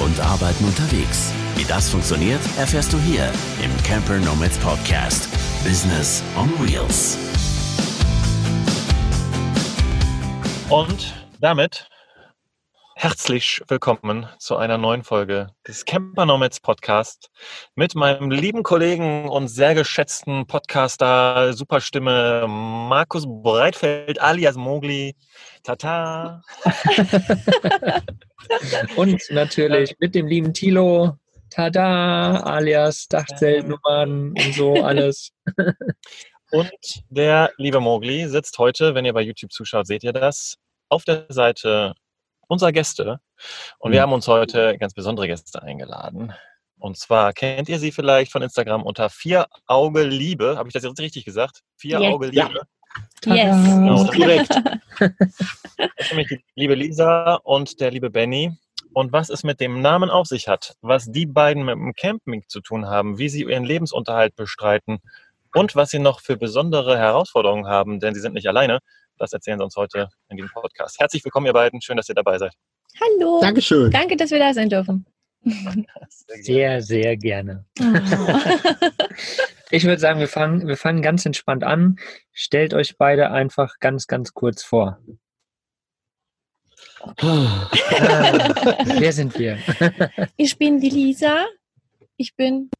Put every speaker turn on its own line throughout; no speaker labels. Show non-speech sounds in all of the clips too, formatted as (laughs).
und Arbeiten unterwegs. Wie das funktioniert, erfährst du hier im Camper Nomads Podcast. Business on Wheels.
Und damit herzlich willkommen zu einer neuen Folge des Camper Nomads Podcast mit meinem lieben Kollegen und sehr geschätzten Podcaster, Superstimme Markus Breitfeld alias Mogli. Tata. (laughs)
und natürlich mit dem lieben Tilo. Tada, alias Dachzeltnummern und so alles. (laughs)
Und der liebe Mogli sitzt heute, wenn ihr bei YouTube zuschaut, seht ihr das, auf der Seite unserer Gäste. Und wir haben uns heute ganz besondere Gäste eingeladen. Und zwar kennt ihr sie vielleicht von Instagram unter Vier Auge Liebe. Habe ich das jetzt richtig gesagt? Vier yes. Auge Liebe.
Ja. Yes. Genau,
korrekt. (laughs) das ist nämlich die liebe Lisa und der liebe Benny. Und was es mit dem Namen auf sich hat, was die beiden mit dem Camping zu tun haben, wie sie ihren Lebensunterhalt bestreiten und was sie noch für besondere Herausforderungen haben, denn sie sind nicht alleine, das erzählen sie uns heute in diesem Podcast. Herzlich willkommen, ihr beiden. Schön, dass ihr dabei seid.
Hallo.
Dankeschön.
Danke, dass wir da sein dürfen.
Sehr, sehr gerne. (laughs) ich würde sagen, wir fangen, wir fangen ganz entspannt an. Stellt euch beide einfach ganz, ganz kurz vor. ah, wer sind wir?
ich bin die Lisa. Ich bin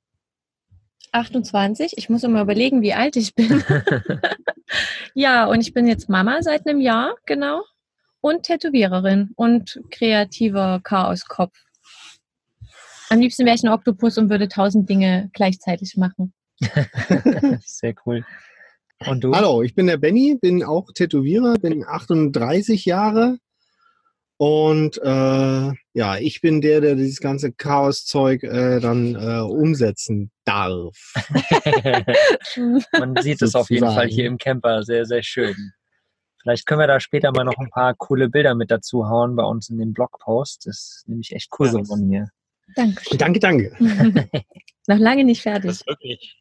28. Ich muss immer überlegen, wie alt ich bin. (laughs) (laughs) ja, und ich bin jetzt Mama seit einem Jahr, genau. Und Tätowiererin und kreativer Chaoskopf. Am liebsten wäre ich ein Oktopus und würde tausend Dinge gleichzeitig machen. (laughs)
Sehr cool. Und du?
Hallo, ich bin der Benny, bin auch Tätowierer, bin 38 Jahre und äh, ja, ich bin der, der dieses ganze Chaoszeug äh, dann äh, umsetzen darf. (laughs)
Man sieht es auf jeden Fall hier im Camper sehr, sehr schön. Vielleicht können wir da später mal noch ein paar coole Bilder mit dazu hauen bei uns in den Blogpost. Das ist nämlich echt cool geworden hier.
Danke.
Danke, danke. (laughs) (laughs)
noch lange nicht fertig.
Das ist wirklich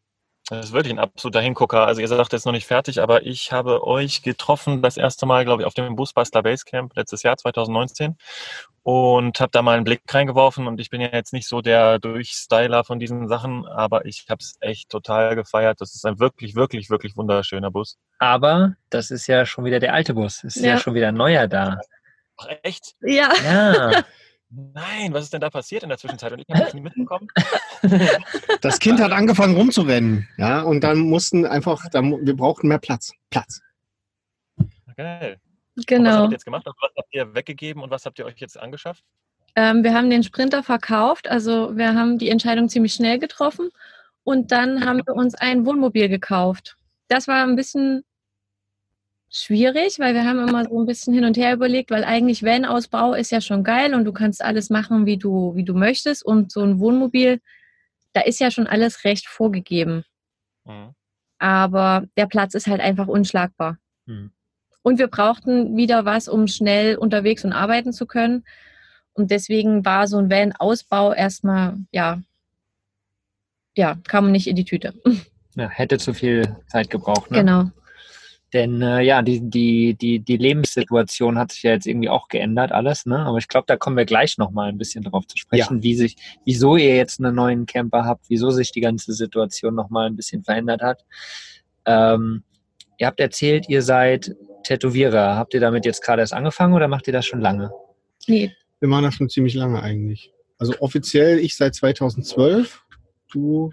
das ist wirklich ein absoluter Hingucker. Also ihr sagt jetzt noch nicht fertig, aber ich habe euch getroffen das erste Mal, glaube ich, auf dem Busbastler Basecamp letztes Jahr, 2019. Und habe da mal einen Blick reingeworfen. Und ich bin ja jetzt nicht so der Durchstyler von diesen Sachen, aber ich habe es echt total gefeiert. Das ist ein wirklich, wirklich, wirklich wunderschöner Bus.
Aber das ist ja schon wieder der alte Bus. Es ist ja, ja schon wieder ein neuer da.
Ach, echt?
Ja.
Ja.
Nein, was ist denn da passiert in der Zwischenzeit? Und ich habe das nie mitbekommen. (laughs) (laughs)
Das Kind hat angefangen rumzurennen, ja, und dann mussten einfach, dann, wir brauchten mehr Platz. Platz.
Geil.
Genau.
was habt ihr jetzt gemacht? Was habt ihr weggegeben und was habt ihr euch jetzt angeschafft?
Ähm, wir haben den Sprinter verkauft, also wir haben die Entscheidung ziemlich schnell getroffen und dann haben wir uns ein Wohnmobil gekauft. Das war ein bisschen schwierig, weil wir haben immer so ein bisschen hin und her überlegt, weil eigentlich Van-Ausbau ist ja schon geil und du kannst alles machen, wie du, wie du möchtest. Und so ein Wohnmobil, da ist ja schon alles recht vorgegeben. Mhm. Aber der Platz ist halt einfach unschlagbar. Mhm. Und wir brauchten wieder was, um schnell unterwegs und arbeiten zu können. Und deswegen war so ein Van-Ausbau erstmal, ja, ja, kam nicht in die Tüte. (laughs)
Ja, hätte zu viel Zeit gebraucht.
Ne? Genau.
Denn äh, ja, die, die, die, die Lebenssituation hat sich ja jetzt irgendwie auch geändert, alles, ne? Aber ich glaube, da kommen wir gleich nochmal ein bisschen drauf zu sprechen, ja. wie sich, wieso ihr jetzt einen neuen Camper habt, wieso sich die ganze Situation nochmal ein bisschen verändert hat. Ähm, ihr habt erzählt, ihr seid Tätowierer. Habt ihr damit jetzt gerade erst angefangen oder macht ihr das schon lange?
Nee. Wir machen das schon ziemlich lange eigentlich. Also offiziell ich seit 2012. Du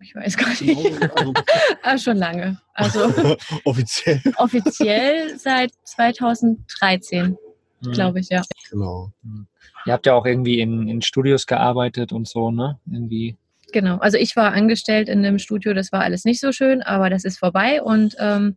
ich weiß gar nicht. Genau, also, (laughs) ah, schon lange. Also (laughs)
offiziell.
Offiziell seit 2013, hm. glaube ich, ja.
Genau.
Hm. Ihr habt ja auch irgendwie in, in Studios gearbeitet und so, ne? Irgendwie.
Genau. Also ich war angestellt in einem Studio, das war alles nicht so schön, aber das ist vorbei und ähm,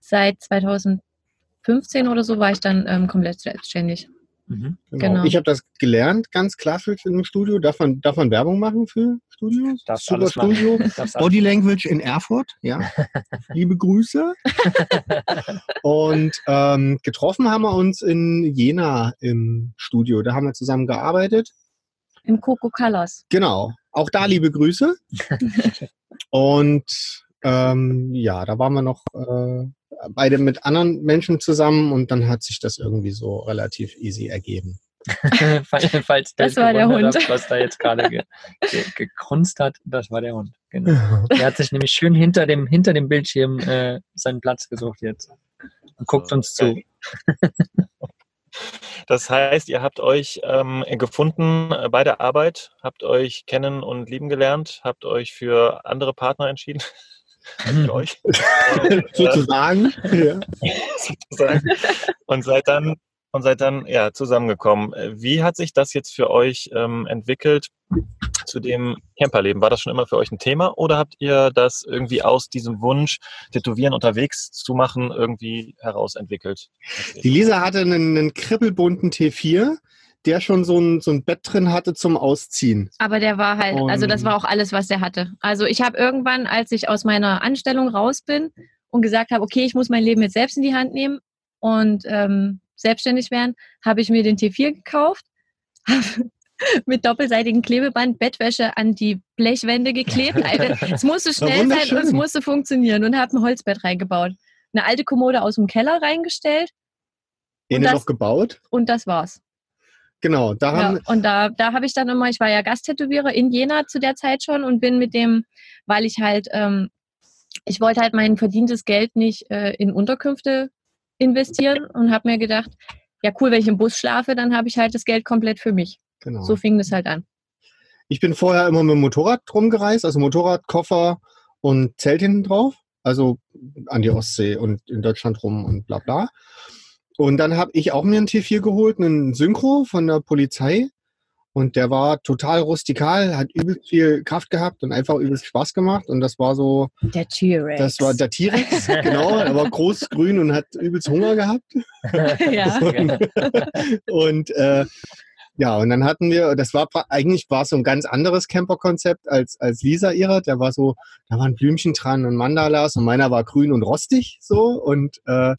seit 2015 oder so war ich dann ähm, komplett selbstständig.
Mhm. Genau. genau. Ich habe das gelernt, ganz klassisch in einem Studio. Darf man, darf man Werbung machen für Studios?
Das Super Studio.
Body Language in Erfurt, ja. (laughs) Liebe Grüße. Und ähm, getroffen haben wir uns in Jena im Studio. Da haben wir zusammen gearbeitet.
Im Coco Colors.
Genau. Auch da liebe Grüße. (laughs) Und ähm, ja, da waren wir noch äh, beide mit anderen Menschen zusammen und dann hat sich das irgendwie so relativ easy ergeben. (laughs)
Falls
Das war der Hund.
habt, was da jetzt gerade ge ge gekrunzt hat, das war der Hund. Genau. (laughs) Der hat sich nämlich schön hinter dem, hinter dem Bildschirm äh, seinen Platz gesucht jetzt. Und guckt
So,
uns zu.
Das heißt, ihr habt euch ähm, gefunden bei der Arbeit, habt euch kennen und lieben gelernt, habt euch für andere Partner entschieden. Für euch. Und, (laughs) äh,
Sozusagen. ja.
sozusagen. Und seid dann und seid dann ja zusammengekommen. Äh, Wie hat sich das jetzt für euch ähm, entwickelt zu dem Camperleben? War das schon immer für euch ein Thema oder habt ihr das irgendwie aus diesem Wunsch, Tätowieren unterwegs zu machen, irgendwie heraus entwickelt?
Die Lisa hatte einen, einen kribbelbunten T4, der schon so ein, so ein Bett drin hatte zum Ausziehen.
Aber der war halt, also das
Und-
war auch alles, was der hatte. Also ich habe irgendwann, als ich aus meiner Anstellung raus bin und gesagt habe, okay, ich muss mein Leben jetzt selbst in die Hand nehmen und ähm, selbstständig werden, habe ich mir den T4 gekauft, (laughs) habe mit doppelseitigem Klebeband Bettwäsche an die Blechwände geklebt. (laughs) Es musste schnell sein und es musste funktionieren und habe ein Holzbett reingebaut. Eine alte Kommode aus dem Keller reingestellt
Den
das-
noch gebaut.
und das war's.
Genau, da
Ja, und da, da habe ich dann immer, ich war ja Gasttätowierer in Jena zu der Zeit schon und bin mit dem, weil ich halt, ähm, ich wollte halt mein verdientes Geld nicht äh, in Unterkünfte investieren und habe mir gedacht, ja cool, wenn ich im Bus schlafe, dann habe ich halt das Geld komplett für mich.
genau.
So fing das halt an.
Ich bin vorher immer mit dem Motorrad rumgereist, also Motorrad, Koffer und Zelt hinten drauf. Also an die Ostsee und in Deutschland rum und bla bla. Und dann habe ich auch mir einen T4 geholt, einen Synchro von der Polizei. Und der war total rustikal, hat übelst viel Kraft gehabt und einfach übelst Spaß gemacht. Und das war so,
Der T-Rex.
das war der T-Rex, (laughs) genau. Er war groß, grün und hat übelst Hunger gehabt. (laughs)
ja. (laughs)
Und äh, ja, und dann hatten wir, das war eigentlich war es so ein ganz anderes Camperkonzept als, als Lisa ihrer. Der war so, da waren Blümchen dran und Mandalas und meiner war grün und rostig so. Und äh,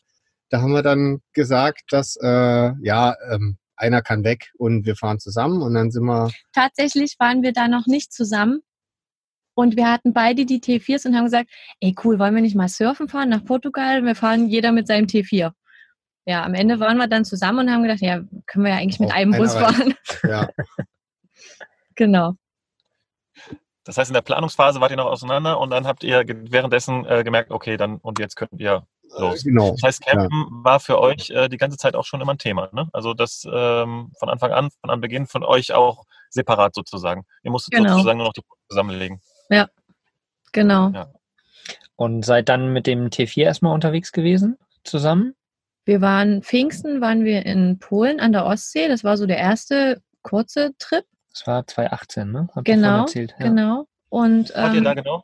da haben wir dann gesagt, dass äh, ja, ähm, einer kann weg und wir fahren zusammen und dann sind wir,
Tatsächlich waren wir da noch nicht zusammen. Und wir hatten beide die T4s und haben gesagt, ey cool, wollen wir nicht mal surfen fahren nach Portugal? Wir fahren jeder mit seinem T4. Ja, am Ende waren wir dann zusammen und haben gedacht, ja, können wir ja eigentlich mit einem Bus fahren.
ja, (laughs)
genau.
Das heißt, in der Planungsphase wart ihr noch auseinander und dann habt ihr währenddessen äh, gemerkt, okay, dann und jetzt könnten wir los.
genau.
Das heißt, Campen war für euch äh, die ganze Zeit auch schon immer ein Thema. Ne? Also das ähm, von Anfang an, von Anbeginn von euch auch separat sozusagen. Ihr musstet
Genau.
sozusagen nur noch die Punkte zusammenlegen.
Genau.
Ja.
Und seid dann mit dem T4 erstmal unterwegs gewesen, zusammen?
Wir waren Pfingsten, waren wir in Polen an der Ostsee. Das war so der erste kurze Trip.
Das war 2018, ne? Habt
Genau.
Ja.
Genau. Und
Wart ihr da
ähm,
genau?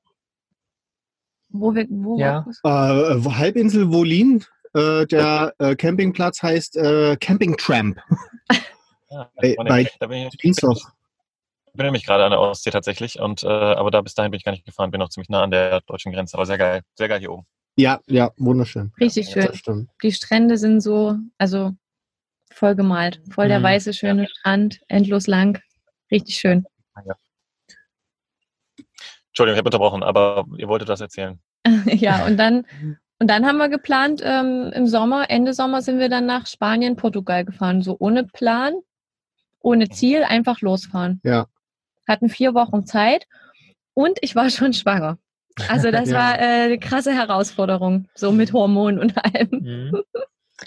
Wo wir, wo
Ja.
Äh, Halbinsel Wolin, äh, der äh, Campingplatz heißt äh, Camping Tramp. (laughs)
Ja,
bei-
da bin
bei
ich- da bin ich,
Dienstag.
bin nämlich gerade an der Ostsee tatsächlich. Und, äh, aber da bis dahin bin ich gar nicht gefahren, bin noch ziemlich nah an der deutschen Grenze. Aber sehr geil. Sehr geil hier oben.
Ja, ja, wunderschön.
richtig schön.
Das stimmt.
Die Strände sind so, also voll gemalt. Voll der
Mhm.
weiße, schöne Strand, endlos lang. Richtig schön.
Entschuldigung, ich habe unterbrochen, aber ihr wolltet das erzählen. (laughs)
ja, und dann, und dann haben wir geplant, ähm, im Sommer, Ende Sommer sind wir dann nach Spanien, Portugal gefahren. So ohne Plan, ohne Ziel, einfach losfahren.
Ja.
Hatten vier Wochen Zeit und ich war (laughs) schon schwanger. Also das
Ja.
war äh, eine krasse Herausforderung, so mit Hormonen und allem.
Mhm. (laughs)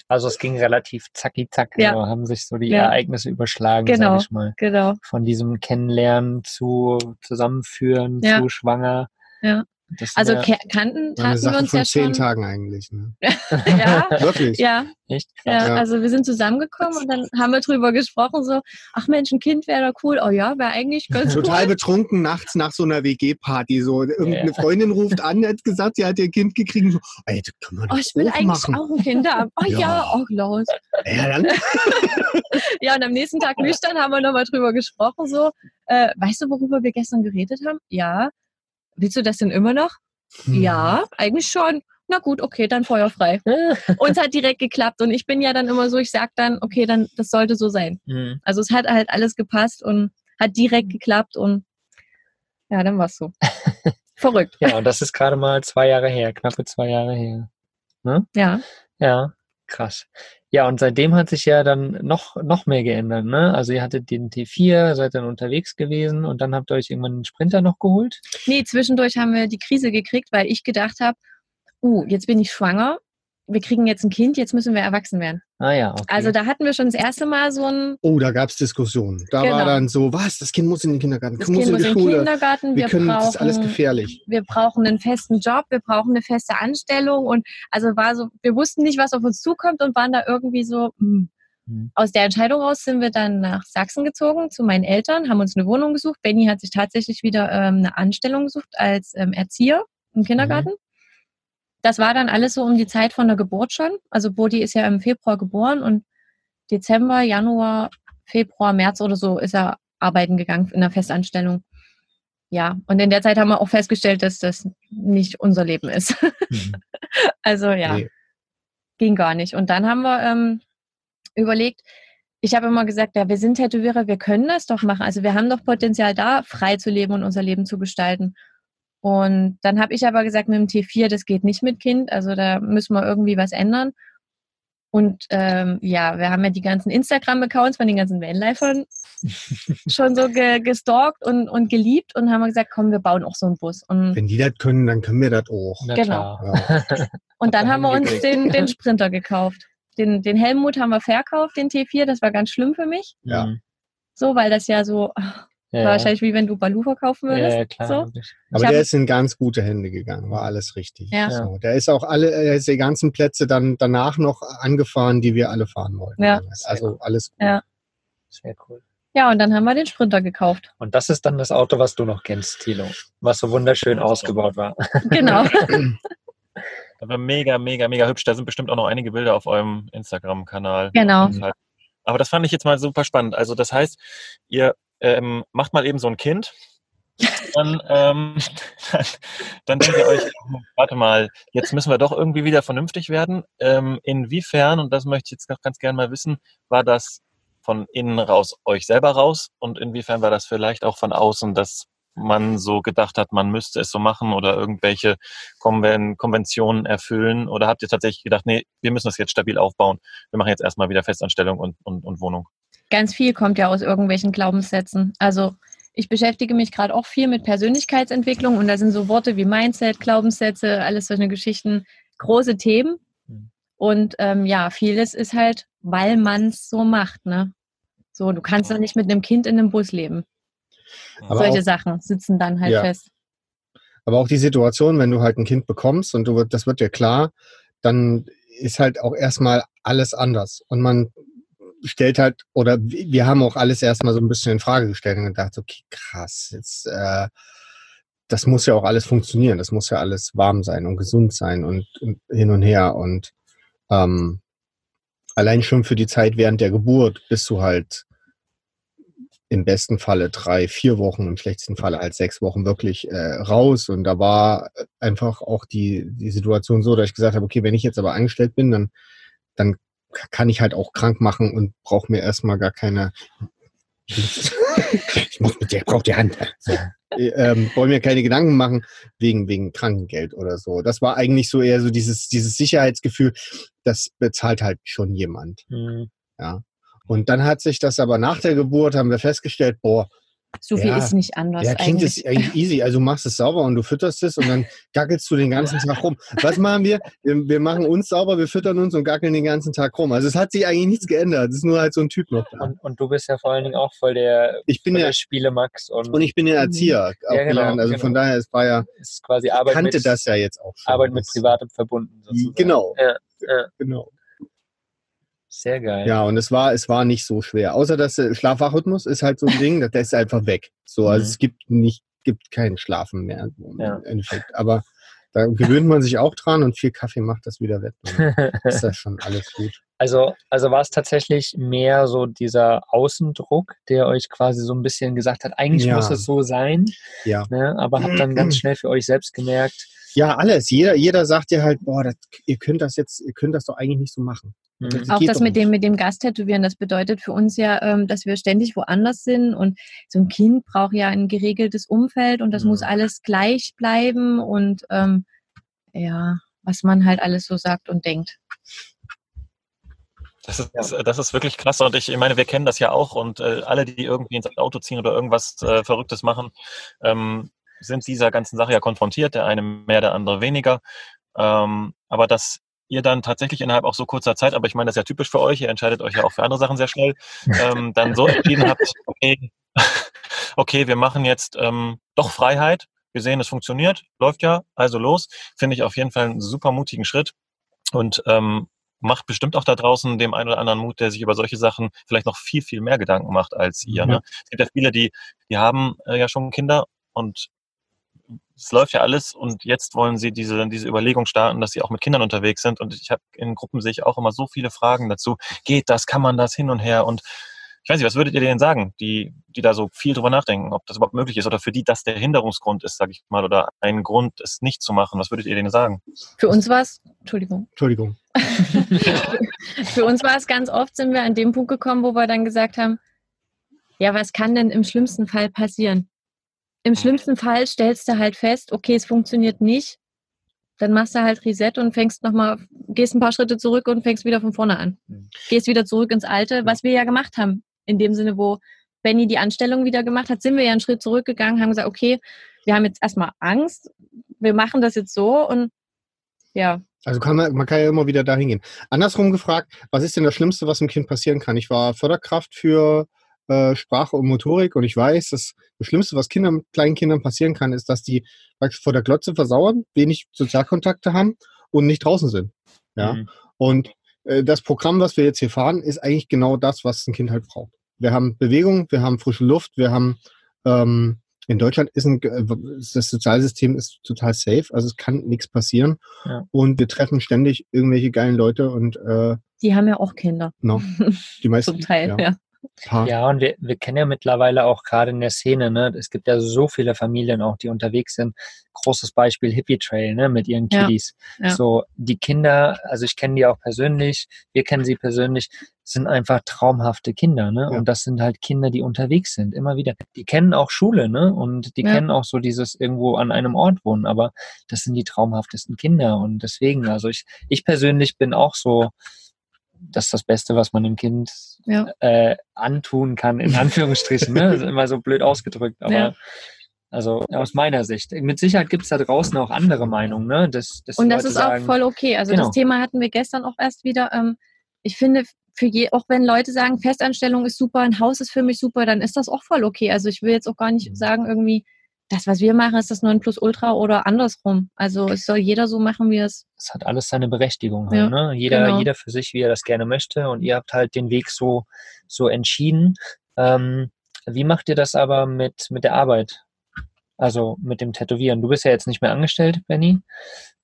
Also es ging relativ zacki zack.
Ja.
Also haben sich so die
Ja.
Ereignisse überschlagen,
Genau.
sag ich mal.
Genau.
Von diesem Kennenlernen zu Zusammenführen,
Ja.
zu schwanger.
Ja.
Das
Also kannten, taten wir uns
von
ja
zehn
schon.
Tagen eigentlich. Ne? (laughs)
Ja,
Wirklich.
ja,
echt.
Ja,
Ja.
also wir sind zusammengekommen und dann haben wir drüber gesprochen, so, ach Mensch, ein Kind wäre da cool. Oh ja, wäre eigentlich ganz (laughs)
Total
cool.
betrunken nachts nach so einer WG-Party. So, irgendeine
Ja.
Freundin ruft an, hat gesagt, sie hat ihr Kind gekriegt. So, ey, das kann man
Oh, ich will
auch
eigentlich
machen.
auch ein Kind haben. Oh ja,
Ja.
oh Klaus.
Ja, dann, (laughs)
Ja, und am nächsten Tag nüchtern haben wir nochmal drüber gesprochen, so, äh, weißt du, worüber wir gestern geredet haben? Ja. Willst du das denn immer noch?
Hm.
Ja, eigentlich schon. Na gut, okay, dann feuerfrei. (laughs) Uns hat direkt geklappt und ich bin ja dann immer so, ich sag dann, okay, dann das sollte so sein.
Mhm.
Also es hat halt alles gepasst und hat direkt geklappt und ja, dann war's so. (laughs) Verrückt.
Ja, und das ist gerade mal zwei Jahre her, knappe zwei Jahre her.
Ja.
Ja, krass. Ja, und seitdem hat sich ja dann noch, noch mehr geändert, ne? Also ihr hattet den T4, seid dann unterwegs gewesen und dann habt ihr euch irgendwann einen Sprinter noch geholt?
Nee, zwischendurch haben wir die Krise gekriegt, weil ich gedacht habe, uh, jetzt bin ich schwanger, wir kriegen jetzt ein Kind, jetzt müssen wir erwachsen werden.
Ah ja, okay.
Also da hatten wir schon das erste Mal so ein,
Oh, da gab es Diskussionen. Da
Genau.
war dann so, was, das Kind muss in den Kindergarten,
das
muss
Kind
in
muss
die
in den
Schule.
Kindergarten,
Wir
wir,
können, das ist alles
brauchen,
gefährlich.
wir brauchen einen festen Job, wir brauchen eine feste Anstellung und also war so, wir wussten nicht, was auf uns zukommt und waren da irgendwie so, hm.
Mhm.
Aus der Entscheidung raus sind wir dann nach Sachsen gezogen zu meinen Eltern, haben uns eine Wohnung gesucht. Benny hat sich tatsächlich wieder ähm, eine Anstellung gesucht als ähm, Erzieher im Kindergarten. Das war dann alles so um die Zeit von der Geburt schon. Also Bodhi ist ja im Februar geboren und Dezember, Januar, Februar, März oder so ist er arbeiten gegangen in einer Festanstellung. Ja, und in der Zeit haben wir auch festgestellt, dass das nicht unser Leben ist.
Mhm. (laughs)
Also ja,
Nee.
ging gar nicht. Und dann haben wir ähm, überlegt, ich habe immer gesagt, ja, wir sind Tätowierer, wir können das doch machen. Also wir haben doch Potenzial da, frei zu leben und unser Leben zu gestalten. Und dann habe ich aber gesagt, mit dem T4, das geht nicht mit Kind, also da müssen wir irgendwie was ändern. Und ähm, ja, wir haben ja die ganzen Instagram-Accounts von den ganzen Vanlifern (laughs) schon so ge gestalkt und, und geliebt und haben gesagt, komm, wir bauen auch so einen Bus. Und,
Wenn die das können, dann können wir das auch.
Na
Genau.
Ja. (laughs)
und dann haben wir uns den, den Sprinter gekauft. Den, den Helmut haben wir verkauft, den T4, das war ganz schlimm für mich.
Ja.
Mhm.
So, weil das ja so,
Ja,
war wahrscheinlich wie wenn du Balu verkaufen würdest.
ja, klar.
So.
Aber der ist in ganz gute Hände gegangen, war alles richtig.
Ja.
So, der ist auch alle, er ist die ganzen Plätze dann danach noch angefahren, die wir alle fahren wollten.
Ja.
Also alles gut.
Ja.
Sehr cool.
Ja, und dann haben wir den Sprinter gekauft.
Und das ist dann das Auto, was du noch kennst, Thilo. Was so wunderschön ausgebaut war. (laughs)
Genau. (laughs)
Das war mega, mega, mega hübsch. Da sind bestimmt auch noch einige Bilder auf eurem Instagram-Kanal.
Genau.
Aber das fand ich jetzt mal super spannend. Also das heißt, ihr ähm, macht mal eben so ein Kind. Dann, ähm, dann, (laughs) dann denkt ihr euch, warte mal, jetzt müssen wir doch irgendwie wieder vernünftig werden. Ähm, inwiefern, und das möchte ich jetzt noch ganz gerne mal wissen, war das von innen raus euch selber raus und inwiefern war das vielleicht auch von außen, dass man so gedacht hat, man müsste es so machen oder irgendwelche Konven Konventionen erfüllen? Oder habt ihr tatsächlich gedacht, nee, wir müssen das jetzt stabil aufbauen, wir machen jetzt erstmal wieder Festanstellung und, und, und Wohnung?
Ganz viel kommt ja aus irgendwelchen Glaubenssätzen. Also ich beschäftige mich gerade auch viel mit Persönlichkeitsentwicklung und da sind so Worte wie Mindset, Glaubenssätze, alles solche Geschichten, große Themen.
Mhm.
Und ähm, ja, vieles ist halt, weil man es so macht. Ne? So, du kannst doch nicht mit einem Kind in einem Bus leben.
Aber
Solche
auch-
Sachen sitzen dann halt
Ja.
fest.
Aber auch die Situation, wenn du halt ein Kind bekommst und du, das wird dir klar, dann ist halt auch erstmal alles anders. Und man stellt halt, oder wir haben auch alles erstmal so ein bisschen in Frage gestellt und gedacht, okay, krass, jetzt, äh, das muss ja auch alles funktionieren, das muss ja alles warm sein und gesund sein und, und hin und her. Und ähm, allein schon für die Zeit während der Geburt bist du halt im besten Falle drei, vier Wochen, im schlechtesten Falle halt sechs Wochen wirklich äh, raus. Und da war einfach auch die, die Situation so, dass ich gesagt habe, okay, wenn ich jetzt aber angestellt bin, dann, dann kann ich halt auch krank machen und brauche mir erstmal gar keine. (laughs) ich muss mit der, brauche die Hand. So. ähm, wollen mir keine Gedanken machen wegen, wegen Krankengeld oder so. Das war eigentlich so eher so dieses, dieses Sicherheitsgefühl, das bezahlt halt schon jemand.
Mhm.
Und dann hat sich das aber nach der Geburt, haben wir festgestellt, boah,
So viel
Ja.
ist nicht anders
ja, Kind
eigentlich.
ist eigentlich easy. Also du machst es sauber und du fütterst es und dann gackelst du den ganzen Tag rum. Was machen wir? wir? Wir machen uns sauber, wir füttern uns und gackeln den ganzen Tag rum. Also es hat sich eigentlich nichts geändert. Es ist nur halt so ein Typ noch da.
Und, und du bist ja vor allen Dingen auch voll der,
Ich bin
voll
ja,
der Spielemax und,
und ich bin ja Erzieher auch
genau,
gelernt. Also von
genau.
daher, es war ja,
ist quasi
ich
Arbeit
kannte
mit,
das ja jetzt auch schon.
Arbeit mit Privatem verbunden. Sozusagen.
Genau.
Ja, ja.
Genau.
Sehr geil.
Ja, und es war, es war nicht so schwer. Außer dass der Schlafwachrhythmus ist halt so ein Ding, der ist einfach weg. So, also
Mhm.
es gibt nicht, gibt kein Schlafen mehr im
Ja.
Endeffekt. Aber da gewöhnt man sich auch dran und viel Kaffee macht das wieder wett. Dann (laughs) ist das schon alles gut.
Also, also war es tatsächlich mehr so dieser Außendruck, der euch quasi so ein bisschen gesagt hat, eigentlich
Ja.
muss es so sein,
Ja.
ne? aber habt dann ganz (clears throat) schnell für euch selbst gemerkt,
Ja, alles. Jeder, jeder sagt dir halt, boah, das, ihr könnt das jetzt, ihr könnt das doch eigentlich nicht so machen.
hm,
Das
Auch das mit dem, mit dem Gasttätowieren, das bedeutet für uns ja, ähm, dass wir ständig woanders sind und so ein Kind braucht ja ein geregeltes Umfeld und das
Mhm.
muss alles gleich bleiben und ähm, ja, was man halt alles so sagt und denkt.
Das ist, ja. das ist wirklich krass und ich, ich meine, wir kennen das ja auch und äh, alle, die irgendwie ins Auto ziehen oder irgendwas äh, Verrücktes machen, ähm, sind dieser ganzen Sache ja konfrontiert, der eine mehr, der andere weniger. Ähm, aber dass ihr dann tatsächlich innerhalb auch so kurzer Zeit, aber ich meine, das ist ja typisch für euch, ihr entscheidet euch ja auch für andere Sachen sehr schnell, ähm, dann so entschieden habt, okay, (laughs) okay, wir machen jetzt ähm, doch Freiheit, wir sehen, es funktioniert, läuft ja, also los, finde ich auf jeden Fall einen super mutigen Schritt und ähm, macht bestimmt auch da draußen dem einen oder anderen Mut, der sich über solche Sachen vielleicht noch viel, viel mehr Gedanken macht als ihr. Ne? Es gibt ja viele, die, die haben äh, ja schon Kinder und es läuft ja alles und jetzt wollen sie diese, diese Überlegung starten, dass sie auch mit Kindern unterwegs sind. Und ich habe in Gruppen sehe ich auch immer so viele Fragen dazu. Geht das? Kann man das hin und her? Und ich weiß nicht, was würdet ihr denen sagen, die, die da so viel drüber nachdenken, ob das überhaupt möglich ist oder für die das der Hinderungsgrund ist, sage ich mal, oder ein Grund, es nicht zu machen? Was würdet ihr denen sagen?
Für uns war es, Entschuldigung.
Entschuldigung. (laughs)
für uns war es ganz oft, sind wir an dem Punkt gekommen, wo wir dann gesagt haben, ja, was kann denn im schlimmsten Fall passieren? Im schlimmsten Fall stellst du halt fest, okay, es funktioniert nicht. Dann machst du halt Reset und fängst nochmal, gehst ein paar Schritte zurück und fängst wieder von vorne an. Mhm. Gehst wieder zurück ins Alte, was wir ja gemacht haben. In dem Sinne, wo Benny die Anstellung wieder gemacht hat, sind wir ja einen Schritt zurückgegangen, haben gesagt, okay, wir haben jetzt erstmal Angst, wir machen das jetzt so und ja.
Also kann man, man kann ja immer wieder dahin gehen. Andersrum gefragt, was ist denn das Schlimmste, was einem Kind passieren kann? Ich war Förderkraft für äh, Sprache und Motorik und ich weiß, dass das Schlimmste, was Kindern, kleinen Kindern passieren kann, ist, dass die vor der Glotze versauern, wenig Sozialkontakte haben und nicht draußen sind. Ja. Mhm. Und äh, das Programm, was wir jetzt hier fahren, ist eigentlich genau das, was ein Kind halt braucht. Wir haben Bewegung, wir haben frische Luft, wir haben ähm, in Deutschland ist ein, äh, das Sozialsystem ist total safe, also es kann nichts passieren. Ja. Und wir treffen ständig irgendwelche geilen Leute und äh,
die haben ja auch Kinder.
No, (laughs) die meisten.
Zum Teil, ja. ja.
Ja, und wir, wir kennen ja mittlerweile auch gerade in der Szene, ne, es gibt ja so viele Familien auch, die unterwegs sind. Großes Beispiel Hippie Trail, ne, mit ihren Kiddies. Ja, ja. So, die Kinder, also ich kenne die auch persönlich, wir kennen sie persönlich, sind einfach traumhafte Kinder, ne? Ja. Und das sind halt Kinder, die unterwegs sind, immer wieder. Die kennen auch Schule, ne? Und die kennen auch so dieses irgendwo an einem Ort wohnen, aber das sind die traumhaftesten Kinder. Und deswegen, also ich, ich persönlich bin auch so, das ist das Beste, was man dem Kind ja. äh, antun kann, in (laughs) Anführungsstrichen. ne? Das ist immer so blöd ausgedrückt, aber ja. also aus meiner Sicht. Mit Sicherheit gibt es da draußen auch andere Meinungen. Ne? Das,
das Und das ist sagen, auch voll okay. Also genau. das Thema hatten wir gestern auch erst wieder. Ähm, ich finde, für je, auch wenn Leute sagen, Festanstellung ist super, ein Haus ist für mich super, dann ist das auch voll okay. Also ich will jetzt auch gar nicht mhm. sagen, irgendwie, das, was wir machen, ist das nur ein Plus-Ultra oder andersrum. Also es soll jeder so machen, wie es.
Es hat alles seine Berechtigung. Halt, ja, ne? Jeder, genau. jeder für sich, wie er das gerne möchte. Und ihr habt halt den Weg so, so entschieden. Ähm, wie macht ihr das aber mit, mit der Arbeit? Also mit dem Tätowieren. Du bist ja jetzt nicht mehr angestellt, Benny.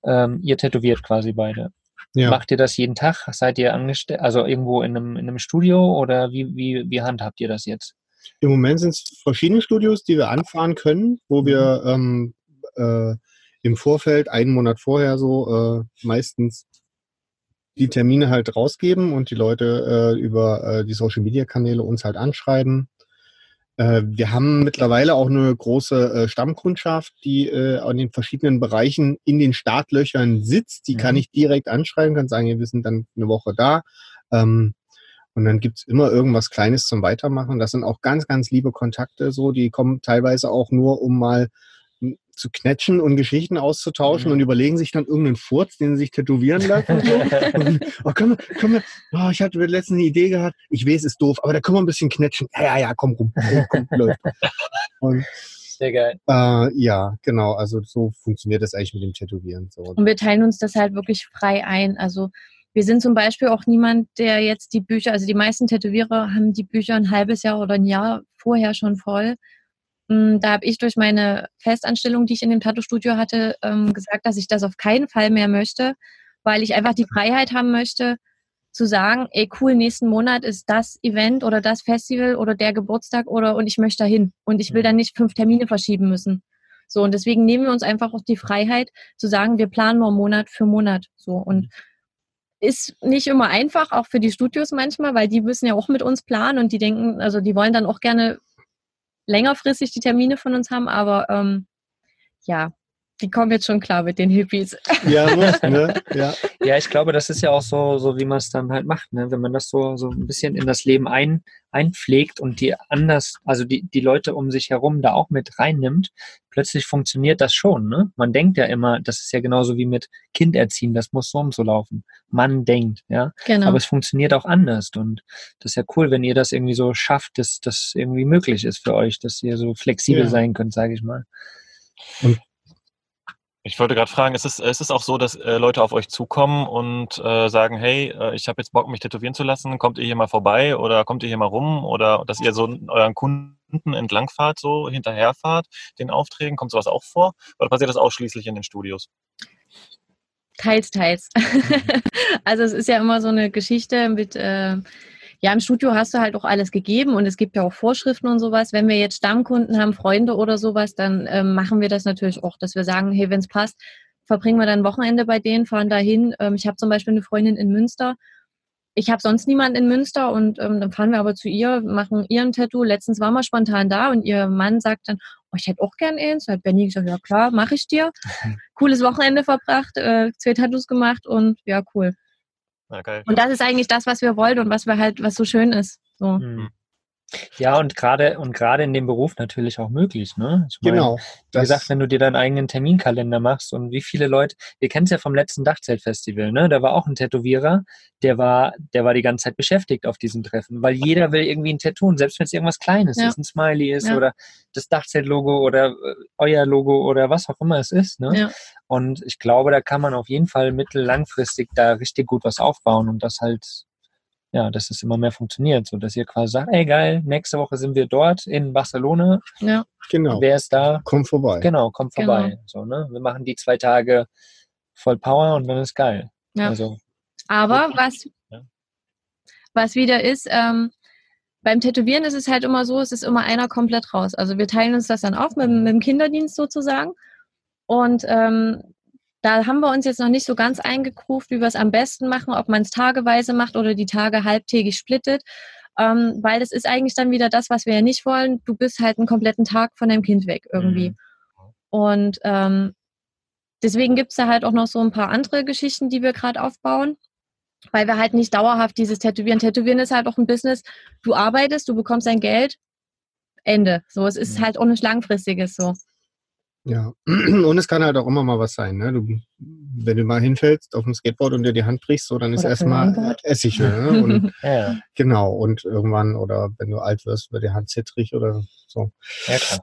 Ähm, ihr tätowiert quasi beide. Ja. Macht ihr das jeden Tag? Seid ihr angestellt, also irgendwo in einem, in einem Studio oder wie, wie, wie handhabt ihr das jetzt?
Im Moment sind es verschiedene Studios, die wir anfahren können, wo mhm. wir ähm, äh, im Vorfeld, einen Monat vorher so, äh, meistens die Termine halt rausgeben und die Leute äh, über äh, die Social Media Kanäle uns halt anschreiben. Äh, wir haben mittlerweile auch eine große äh, Stammkundschaft, die an den verschiedenen Bereichen in den Startlöchern sitzt. Die mhm. kann ich direkt anschreiben, kann sagen, wir sind dann eine Woche da. Ähm, und dann gibt's immer irgendwas Kleines zum Weitermachen. Das sind auch ganz, ganz liebe Kontakte so. Die kommen teilweise auch nur, um mal hm, zu knetschen und Geschichten auszutauschen mhm. und überlegen sich dann irgendeinen Furz, den sie sich tätowieren lassen. (laughs) und, oh, komm, komm, oh, ich hatte letztens eine Idee gehabt. Ich weiß, ist doof, aber da können wir ein bisschen knetschen. Ja, ja, ja, komm rum. Komm, komm, läuft. (laughs) Und,
Sehr geil.
Äh, ja, genau. Also so funktioniert das eigentlich mit dem Tätowieren. So.
Und wir teilen uns das halt wirklich frei ein. Also wir sind zum Beispiel auch niemand, der jetzt die Bücher, also die meisten Tätowierer haben die Bücher ein halbes Jahr oder ein Jahr vorher schon voll. Mm, da habe ich durch meine Festanstellung, die ich in dem Tattoo-Studio hatte, ähm, gesagt, dass ich das auf keinen Fall mehr möchte, weil ich einfach die Freiheit haben möchte, zu sagen, ey cool, nächsten Monat ist das Event oder das Festival oder der Geburtstag oder und ich möchte dahin und ich will dann nicht fünf Termine verschieben müssen. So und deswegen nehmen wir uns einfach auch die Freiheit zu sagen, wir planen nur Monat für Monat. So und ist nicht immer einfach, auch für die Studios manchmal, weil die müssen ja auch mit uns planen und die denken, also die wollen dann auch gerne längerfristig die Termine von uns haben, aber ähm, ja, die kommen jetzt schon klar mit den Hippies. (laughs)
Ja, muss, ne? Ja.
Ja, ich glaube, das ist ja auch so, so wie man es dann halt macht, ne? wenn man das so, so ein bisschen in das Leben ein, einpflegt und die anders, also die, die Leute um sich herum da auch mit reinnimmt, plötzlich funktioniert das schon. Ne? Man denkt ja immer, das ist ja genauso wie mit Kind erziehen, das muss so und so laufen. Man denkt, ja.
Genau.
Aber es funktioniert auch anders und das ist ja cool, wenn ihr das irgendwie so schafft, dass das irgendwie möglich ist für euch, dass ihr so flexibel
Ja.
sein könnt, sage ich mal.
Ich wollte gerade fragen, ist es, ist es auch so, dass äh, Leute auf euch zukommen und äh, sagen, hey, äh, ich habe jetzt Bock, mich tätowieren zu lassen, kommt ihr hier mal vorbei oder kommt ihr hier mal rum oder dass ihr so euren Kunden entlangfahrt, so hinterherfahrt, den Aufträgen, kommt sowas auch vor? Oder passiert das ausschließlich in den Studios?
Teils, teils. (laughs) also es ist ja immer so eine Geschichte mit, äh, ja, im Studio hast du halt auch alles gegeben und es gibt ja auch Vorschriften und sowas. Wenn wir jetzt Stammkunden haben, Freunde oder sowas, dann ähm, machen wir das natürlich auch, dass wir sagen, hey, wenn es passt, verbringen wir dann Wochenende bei denen, fahren dahin. Ähm, ich habe zum Beispiel eine Freundin in Münster. Ich habe sonst niemanden in Münster und ähm, dann fahren wir aber zu ihr, machen ihren Tattoo. Letztens waren wir spontan da und ihr Mann sagt dann, oh, ich hätte auch gern eins. Da hat Benny gesagt, ja klar, mache ich dir. (laughs) Cooles Wochenende verbracht, äh, zwei Tattoos gemacht und ja, cool.
Na geil.
Und das ist eigentlich das, was wir wollen und was wir halt, was so schön ist. So.
Mhm. Ja, und gerade und gerade in dem Beruf natürlich auch möglich, ne? Ich meine,
Genau.
Wie gesagt, wenn du dir deinen eigenen Terminkalender machst und wie viele Leute, wir kennen es ja vom letzten Dachzeltfestival, ne? Da war auch ein Tätowierer, der war, der war die ganze Zeit beschäftigt auf diesen Treffen, weil jeder will irgendwie ein Tattoo, und selbst wenn es irgendwas Kleines
Ja.
ist, ein Smiley ist
Ja.
oder das Dachzelt-Logo oder äh, euer Logo oder was auch immer es ist, ne?
Ja.
Und ich glaube, da kann man auf jeden Fall mittel- langfristig da richtig gut was aufbauen und das halt, ja, dass es immer mehr funktioniert, so dass ihr quasi sagt, ey geil, nächste Woche sind wir dort in Barcelona,
Ja.
Genau.
wer ist da?
Komm vorbei.
Genau, kommt vorbei.
Genau.
So, ne? Wir machen die zwei Tage voll Power und dann ist geil.
Ja.
Also,
Aber was,
Ja.
was wieder ist, ähm, beim Tätowieren ist es halt immer so, es ist immer einer komplett raus. Also wir teilen uns das dann auf mit, mit dem Kinderdienst sozusagen. Und ähm, da haben wir uns jetzt noch nicht so ganz eingekruft, wie wir es am besten machen, ob man es tageweise macht oder die Tage halbtägig splittet. Ähm, weil das ist eigentlich dann wieder das, was wir ja nicht wollen. Du bist halt einen kompletten Tag von deinem Kind weg irgendwie.
Mhm.
Und ähm, deswegen gibt's da halt auch noch so ein paar andere Geschichten, die wir gerade aufbauen weil wir halt nicht dauerhaft dieses Tätowieren. Tätowieren ist halt auch ein Business. Du arbeitest, du bekommst dein Geld, Ende. So, es ist
Mhm.
halt auch nicht langfristiges so.
Ja. (clears throat) Und es kann halt auch immer mal was sein. Ne? Du, wenn du mal hinfällst auf dem Skateboard und dir die Hand brichst, so, dann ist erstmal. Essig. Ne? (laughs) Und,
ja, (laughs) ja,
genau. Und irgendwann, oder wenn du alt wirst, wird die Hand zittrig oder so.
ja, klar.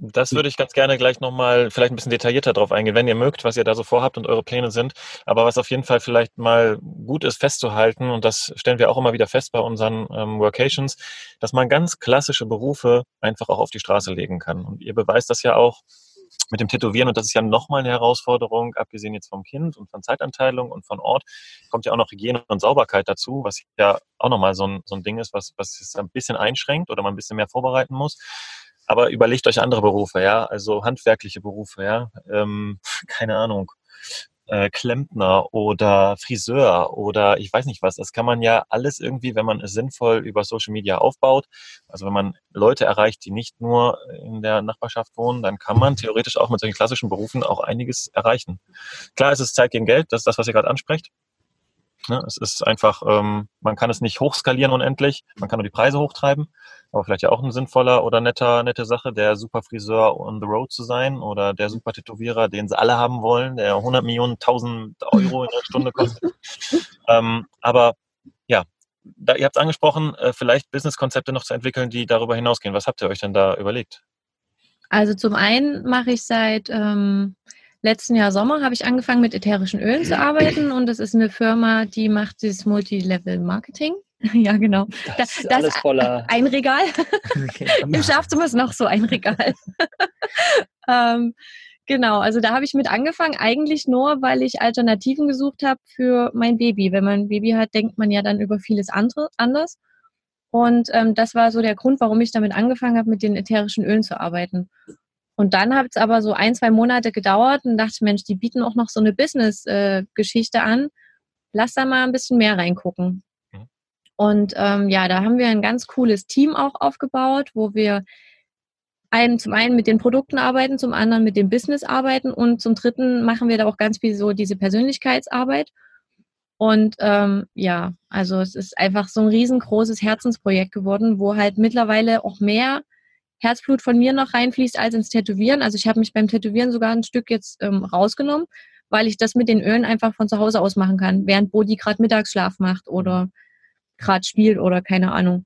Das würde ich ganz gerne gleich nochmal vielleicht ein bisschen detaillierter drauf eingehen, wenn ihr mögt, was ihr da so vorhabt und eure Pläne sind. Aber was auf jeden Fall vielleicht mal gut ist festzuhalten, und das stellen wir auch immer wieder fest bei unseren ähm, Workations, dass man ganz klassische Berufe einfach auch auf die Straße legen kann. Und ihr beweist das ja auch mit dem Tätowieren, und das ist ja nochmal eine Herausforderung, abgesehen jetzt vom Kind und von Zeitanteilung und von Ort, kommt ja auch noch Hygiene und Sauberkeit dazu, was ja auch nochmal so ein, so ein Ding ist, was, was es ein bisschen einschränkt oder man ein bisschen mehr vorbereiten muss. Aber überlegt euch andere Berufe, ja, also handwerkliche Berufe, ja, ähm, (laughs) keine Ahnung, äh, Klempner oder Friseur oder ich weiß nicht was. Das kann man ja alles irgendwie, wenn man es sinnvoll über Social Media aufbaut, also wenn man Leute erreicht, die nicht nur in der Nachbarschaft wohnen, dann kann man theoretisch auch mit solchen klassischen Berufen auch einiges erreichen. Klar, es ist Zeit gegen Geld, das ist das, was ihr gerade ansprecht. Ne, es ist einfach, ähm, man kann es nicht hochskalieren unendlich, man kann nur die Preise hochtreiben, aber vielleicht ja auch ein sinnvoller oder netter, nette Sache, der super Friseur on the road zu sein oder der super Tätowierer, den sie alle haben wollen, der 100 Millionen, 1000 Euro in der Stunde kostet. (laughs) ähm, aber ja, da, ihr habt es angesprochen, äh, vielleicht Businesskonzepte noch zu entwickeln, die darüber hinausgehen. Was habt ihr euch denn da überlegt?
Also zum einen mache ich seit ähm, letzten Jahr Sommer habe ich angefangen mit ätherischen Ölen zu arbeiten und das ist eine Firma, die macht dieses Multilevel-Marketing. (laughs) ja, genau.
Das ist
das-
alles voller.
Ein Regal. (laughs) Im Schlafzimmer ist noch so ein Regal. (laughs) ähm, genau, also da habe ich mit angefangen, eigentlich nur, weil ich Alternativen gesucht habe für mein Baby. Wenn man ein Baby hat, denkt man ja dann über vieles andere anders. Und ähm, das war so der Grund, warum ich damit angefangen habe, mit den ätherischen Ölen zu arbeiten. Und dann hat es aber so ein, zwei Monate gedauert und dachte, Mensch, die bieten auch noch so eine Business-Geschichte an. Lass da mal ein bisschen mehr reingucken.
Mhm.
Und ähm, ja, da haben wir ein ganz cooles Team auch aufgebaut, wo wir einen, zum einen mit den Produkten arbeiten, zum anderen mit dem Business arbeiten und zum dritten machen wir da auch ganz viel so diese Persönlichkeitsarbeit. Und ähm, ja, also es ist einfach so ein riesengroßes Herzensprojekt geworden, wo halt mittlerweile auch mehr Herzblut von mir noch reinfließt als ins Tätowieren. Also ich habe mich beim Tätowieren sogar ein Stück jetzt ähm, rausgenommen, weil ich das mit den Ölen einfach von zu Hause aus machen kann, während Bodi gerade Mittagsschlaf macht oder gerade spielt oder keine Ahnung.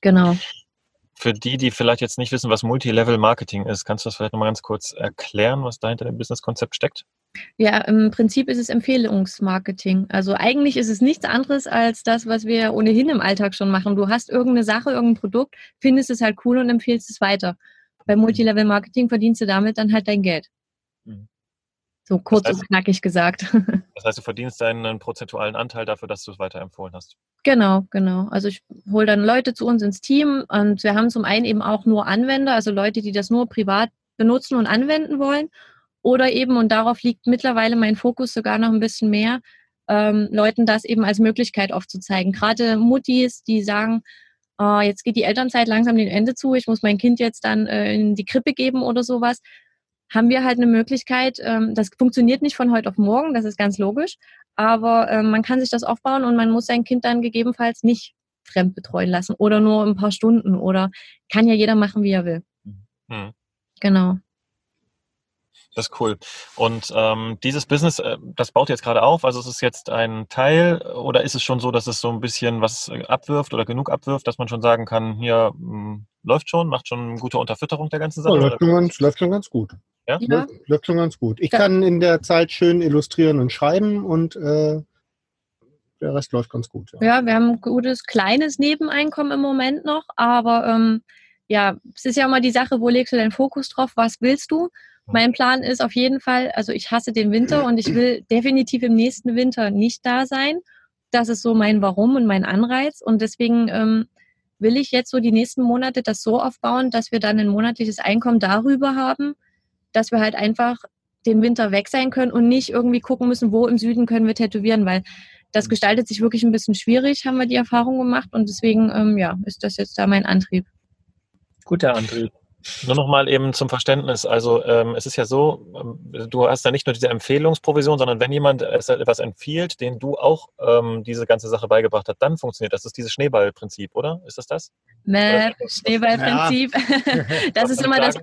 Genau.
Für die, die vielleicht jetzt nicht wissen, was Multilevel Marketing ist, kannst du das vielleicht nochmal ganz kurz erklären, was dahinter dem Businesskonzept steckt?
Ja, im Prinzip ist es Empfehlungsmarketing. Also eigentlich ist es nichts anderes als das, was wir ohnehin im Alltag schon machen. Du hast irgendeine Sache, irgendein Produkt, findest es halt cool und empfiehlst es weiter. Bei Multilevel Marketing verdienst du damit dann halt dein Geld. Mhm. So kurz das heißt, und knackig gesagt. (laughs)
Das heißt, du verdienst deinen prozentualen Anteil dafür, dass du es weiterempfohlen hast.
Genau, genau. Also ich hole dann Leute zu uns ins Team und wir haben zum einen eben auch nur Anwender, also Leute, die das nur privat benutzen und anwenden wollen. Oder eben, und darauf liegt mittlerweile mein Fokus sogar noch ein bisschen mehr, ähm, Leuten das eben als Möglichkeit aufzuzeigen. Gerade Muttis, die sagen, äh, jetzt geht die Elternzeit langsam dem Ende zu, ich muss mein Kind jetzt dann äh, in die Krippe geben oder sowas, haben wir halt eine Möglichkeit, ähm, das funktioniert nicht von heute auf morgen, das ist ganz logisch, aber ähm, man kann sich das aufbauen und man muss sein Kind dann gegebenenfalls nicht fremd betreuen lassen oder nur ein paar Stunden oder kann ja jeder machen, wie er will. Mhm. Genau.
Das ist cool. Und ähm, dieses Business, äh, das baut jetzt gerade auf. Also ist es jetzt ein Teil oder ist es schon so, dass es so ein bisschen was äh, abwirft oder genug abwirft, dass man schon sagen kann, hier mh, hm, läuft schon, macht schon eine gute Unterfütterung der ganzen Sache?
Ja, läuft, schon ganz, läuft schon ganz gut. Ja? ja. Läuft, läuft, schon ganz gut. Ich ja. kann in der Zeit schön illustrieren und schreiben und äh, der Rest läuft ganz gut.
Ja. ja, wir haben ein gutes kleines Nebeneinkommen im Moment noch, aber ähm, ja, es ist ja immer die Sache, wo legst du deinen Fokus drauf, was willst du? Mein Plan ist auf jeden Fall, also ich hasse den Winter und ich will definitiv im nächsten Winter nicht da sein. Das ist so mein Warum und mein Anreiz. Und deswegen ähm, will ich jetzt so die nächsten Monate das so aufbauen, dass wir dann ein monatliches Einkommen darüber haben, dass wir halt einfach den Winter weg sein können und nicht irgendwie gucken müssen, wo im Süden können wir tätowieren, weil das gestaltet sich wirklich ein bisschen schwierig, haben wir die Erfahrung gemacht und deswegen ähm, ja, ist das jetzt da mein Antrieb.
Guter Antrieb.
Nur noch mal eben zum Verständnis. Also ähm, es ist ja so, ähm, du hast ja nicht nur diese Empfehlungsprovision, sondern wenn jemand etwas empfiehlt, den du auch ähm, diese ganze Sache beigebracht hast, dann funktioniert das. Das ist dieses Schneeballprinzip, oder? Ist das das?
Nee, Schneeballprinzip. Ja. (laughs) (laughs) das ist immer das,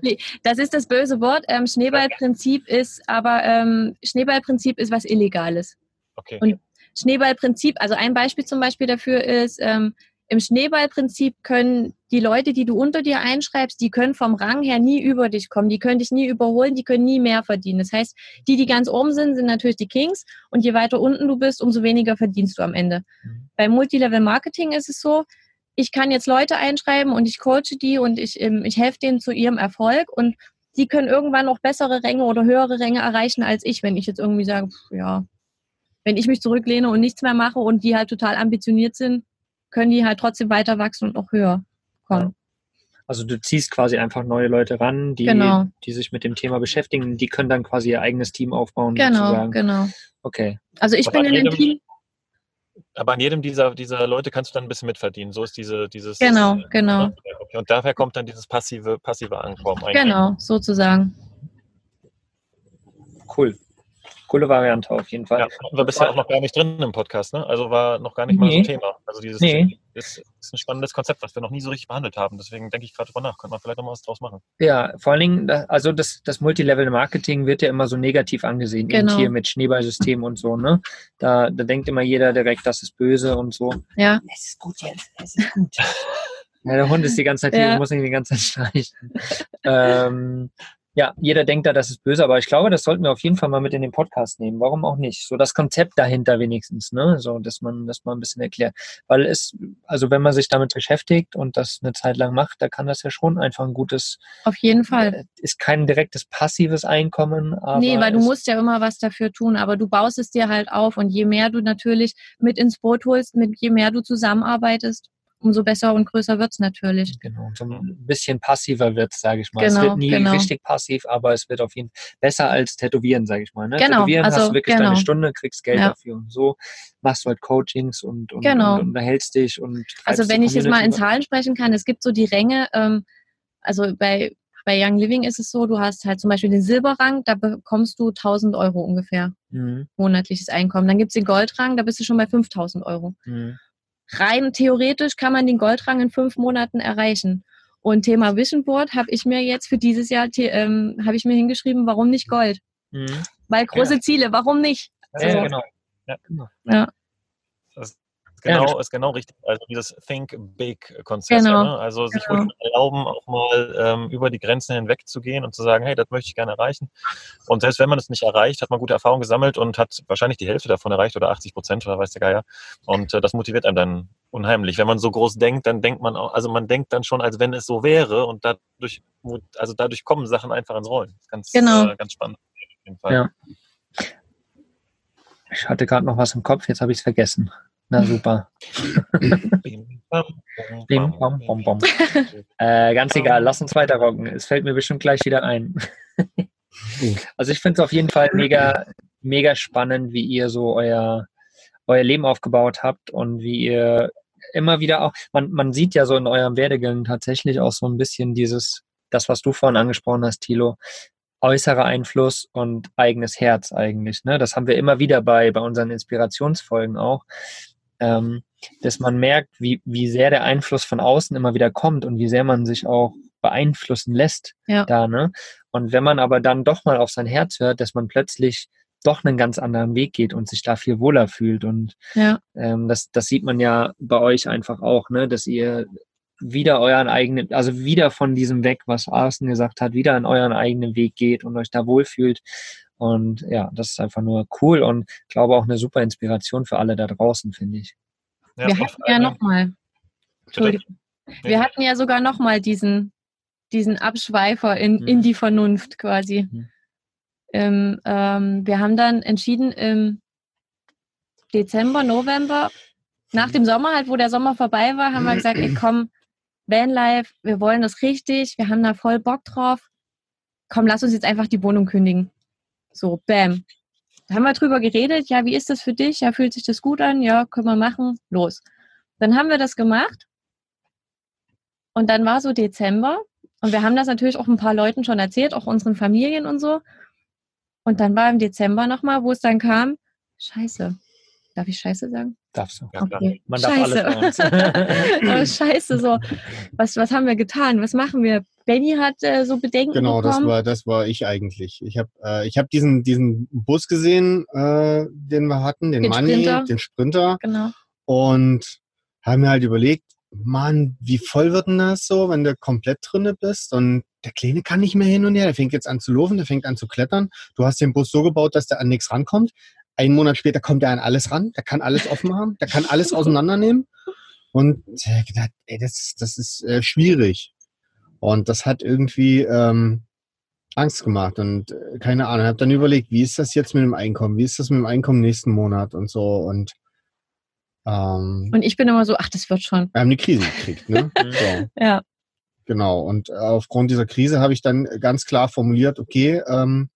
das ist das böse Wort. Ähm, Schneeballprinzip ist, aber ähm, Schneeballprinzip ist was Illegales. Okay. Und Schneeballprinzip, also ein Beispiel zum Beispiel dafür ist, ähm, im Schneeballprinzip können die Leute, die du unter dir einschreibst, die können vom Rang her nie über dich kommen, die können dich nie überholen, die können nie mehr verdienen. Das heißt, die, die ganz oben sind, sind natürlich die Kings und je weiter unten du bist, umso weniger verdienst du am Ende. Mhm. Beim Multilevel Marketing ist es so, ich kann jetzt Leute einschreiben und ich coache die und ich, ähm, ich helfe denen zu ihrem Erfolg und die können irgendwann noch bessere Ränge oder höhere Ränge erreichen als ich, wenn ich jetzt irgendwie sage, ja, wenn ich mich zurücklehne und nichts mehr mache und die halt total ambitioniert sind, können die halt trotzdem weiter wachsen und auch höher kommen.
Also du ziehst quasi einfach neue Leute ran, die, genau. die sich mit dem Thema beschäftigen, die können dann quasi ihr eigenes Team aufbauen.
Genau, sozusagen. genau.
Okay.
Also ich aber bin in jedem, dem Team.
Aber an jedem dieser, dieser Leute kannst du dann ein bisschen mitverdienen. So ist diese, dieses.
Genau, äh, genau.
Okay. Und daher kommt dann dieses passive, passive Ankommen.
Eigentlich. Genau, sozusagen.
Cool coole Variante auf jeden Fall. Ja,
war bisher auch noch gar nicht drin im Podcast, ne? Also war noch gar nicht mal nee. so ein Thema. Also dieses nee. ist, ist, ein spannendes Konzept, was wir noch nie so richtig behandelt haben. Deswegen denke ich gerade drüber nach. Könnte man vielleicht noch mal was draus machen.
Ja, vor allen Dingen, also das, das Multilevel-Marketing wird ja immer so negativ angesehen, genau. eben hier mit Schneeballsystem und so, ne? Da, da denkt immer jeder direkt, das ist böse und so.
Ja.
Es ist gut jetzt, es ist gut. Ja, der Hund ist die ganze Zeit hier, ja. muss ihn die ganze Zeit streichen. ähm, ja, jeder denkt da, das ist böse, aber ich glaube, das sollten wir auf jeden Fall mal mit in den Podcast nehmen. Warum auch nicht? So das Konzept dahinter wenigstens, ne? So, dass man das mal ein bisschen erklärt. Weil es, also wenn man sich damit beschäftigt und das eine Zeit lang macht, da kann das ja schon einfach ein gutes.
Auf jeden Fall. Äh,
ist kein direktes passives Einkommen, aber.
Nee, weil du musst ja immer was dafür tun, aber du baust es dir halt auf und je mehr du natürlich mit ins Boot holst, mit je mehr du zusammenarbeitest, umso besser und größer wird es natürlich.
Genau, so ein bisschen passiver wird es, sage ich mal. Genau, es wird nie genau. richtig passiv, aber es wird auf jeden Fall besser als Tätowieren, sage ich mal. Ne?
Genau,
Tätowieren
also,
hast du wirklich
genau.
deine Stunde, kriegst Geld ja. dafür und so machst du halt Coachings und, und, genau. und, und unterhältst dich und
Also wenn ich jetzt mal in Zahlen sprechen kann, es gibt so die Ränge, ähm, also bei, bei Young Living ist es so, du hast halt zum Beispiel den Silberrang, da bekommst du 1000 Euro ungefähr
Mhm.
monatliches Einkommen. Dann gibt es den Goldrang, da bist du schon bei 5000 Euro.
Mhm.
Rein theoretisch kann man den Goldrang in fünf Monaten erreichen. Und Thema Vision Board habe ich mir jetzt für dieses Jahr ähm, habe ich mir hingeschrieben, warum nicht Gold?
Mhm.
Weil große
Ja.
Ziele, warum nicht?
Ja,
So.
genau.
Ja.
Genau.
Ja.
Ja,
genau, ist genau richtig. Also dieses Think Big Konzept.
Genau.
Ne? Also sich
Genau.
erlauben, auch mal ähm, über die Grenzen hinweg zu gehen und zu sagen, hey, das möchte ich gerne erreichen. Und selbst wenn man es nicht erreicht, hat man gute Erfahrungen gesammelt und hat wahrscheinlich die Hälfte davon erreicht oder 80 Prozent oder weiß der Geier. Und äh, das motiviert einem dann unheimlich. Wenn man so groß denkt, dann denkt man auch, also man denkt dann schon, als wenn es so wäre und dadurch, also dadurch kommen Sachen einfach ins Rollen. Ganz,
Genau.
äh, ganz spannend. Auf jeden Fall.
Ja. Ich hatte gerade noch was im Kopf, jetzt habe ich es vergessen. Na super.
Bim,
bim.
bam,
bam. Äh, ganz egal, lass uns weiter rocken. Es fällt mir bestimmt gleich wieder ein. (laughs) also ich finde es auf jeden Fall mega, mega spannend, wie ihr so euer, euer Leben aufgebaut habt und wie ihr immer wieder auch, man, man sieht ja so in eurem Werdegang tatsächlich auch so ein bisschen dieses, das, was du vorhin angesprochen hast, Thilo, äußerer Einfluss und eigenes Herz eigentlich. Ne? Das haben wir immer wieder bei, bei unseren Inspirationsfolgen auch. Ähm, dass man merkt, wie, wie sehr der Einfluss von außen immer wieder kommt und wie sehr man sich auch beeinflussen lässt
Ja.
da, ne? Und wenn man aber dann doch mal auf sein Herz hört, dass man plötzlich doch einen ganz anderen Weg geht und sich da viel wohler fühlt. Und
Ja.
ähm, das, das sieht man ja bei euch einfach auch, ne? Dass ihr wieder euren eigenen, also wieder von diesem weg, was Arsen gesagt hat, wieder an euren eigenen Weg geht und euch da wohlfühlt. Und ja, das ist einfach nur cool und glaube auch eine super Inspiration für alle da draußen, finde ich.
Ja,
wir hatten ja nochmal, Entschuldigung, wir
Ja.
hatten ja sogar nochmal diesen, diesen Abschweifer in,
Mhm.
in die Vernunft quasi.
Mhm.
Ähm, ähm, wir haben dann entschieden im Dezember, November, nach dem Sommer halt, wo der Sommer vorbei war, haben wir gesagt, ey komm, Vanlife, wir wollen das richtig, wir haben da voll Bock drauf. Komm, lass uns jetzt einfach die Wohnung kündigen. So, bam. Da haben wir drüber geredet, ja, wie ist das für dich? Ja, fühlt sich das gut an? Ja, können wir machen. Los. Dann haben wir das gemacht. Und dann war so Dezember. Und wir haben das natürlich auch ein paar Leuten schon erzählt, auch unseren Familien und so. Und dann war im Dezember nochmal, wo es dann kam, Scheiße. Darf ich Scheiße sagen?
Darfst du.
Ja, klar.
Okay.
Man darf
Scheiße.
alles. (laughs)
Aber scheiße, so. Was, was haben wir getan? Was machen wir? Benny hat äh, so Bedenken
Genau, das
bekommen.
war, das war ich eigentlich. Ich habe äh, ich hab diesen, diesen Bus gesehen, äh, den wir hatten, den,
Den
Money,
Sprinter.
den Sprinter.
genau.
Und haben mir halt überlegt, Mann, wie voll wird denn das so, wenn du komplett drinne bist? Und der Kleine kann nicht mehr hin und her. Der fängt jetzt an zu laufen, der fängt an zu klettern. Du hast den Bus so gebaut, dass der an nichts rankommt. Einen Monat später kommt er an alles ran. Der kann alles offen haben. Der kann alles (laughs) auseinandernehmen. Und gedacht, ey, das, das ist äh, schwierig. Und das hat irgendwie ähm, Angst gemacht. Und äh, keine Ahnung, habe dann überlegt, wie ist das jetzt mit dem Einkommen? Wie ist das mit dem Einkommen nächsten Monat und so? Und ähm,
Und ich bin immer so, ach, das wird schon.
wir haben eine Krise gekriegt, ne? (laughs) so,
Ja.
genau. Und äh, aufgrund dieser Krise habe ich dann ganz klar formuliert, okay, ähm,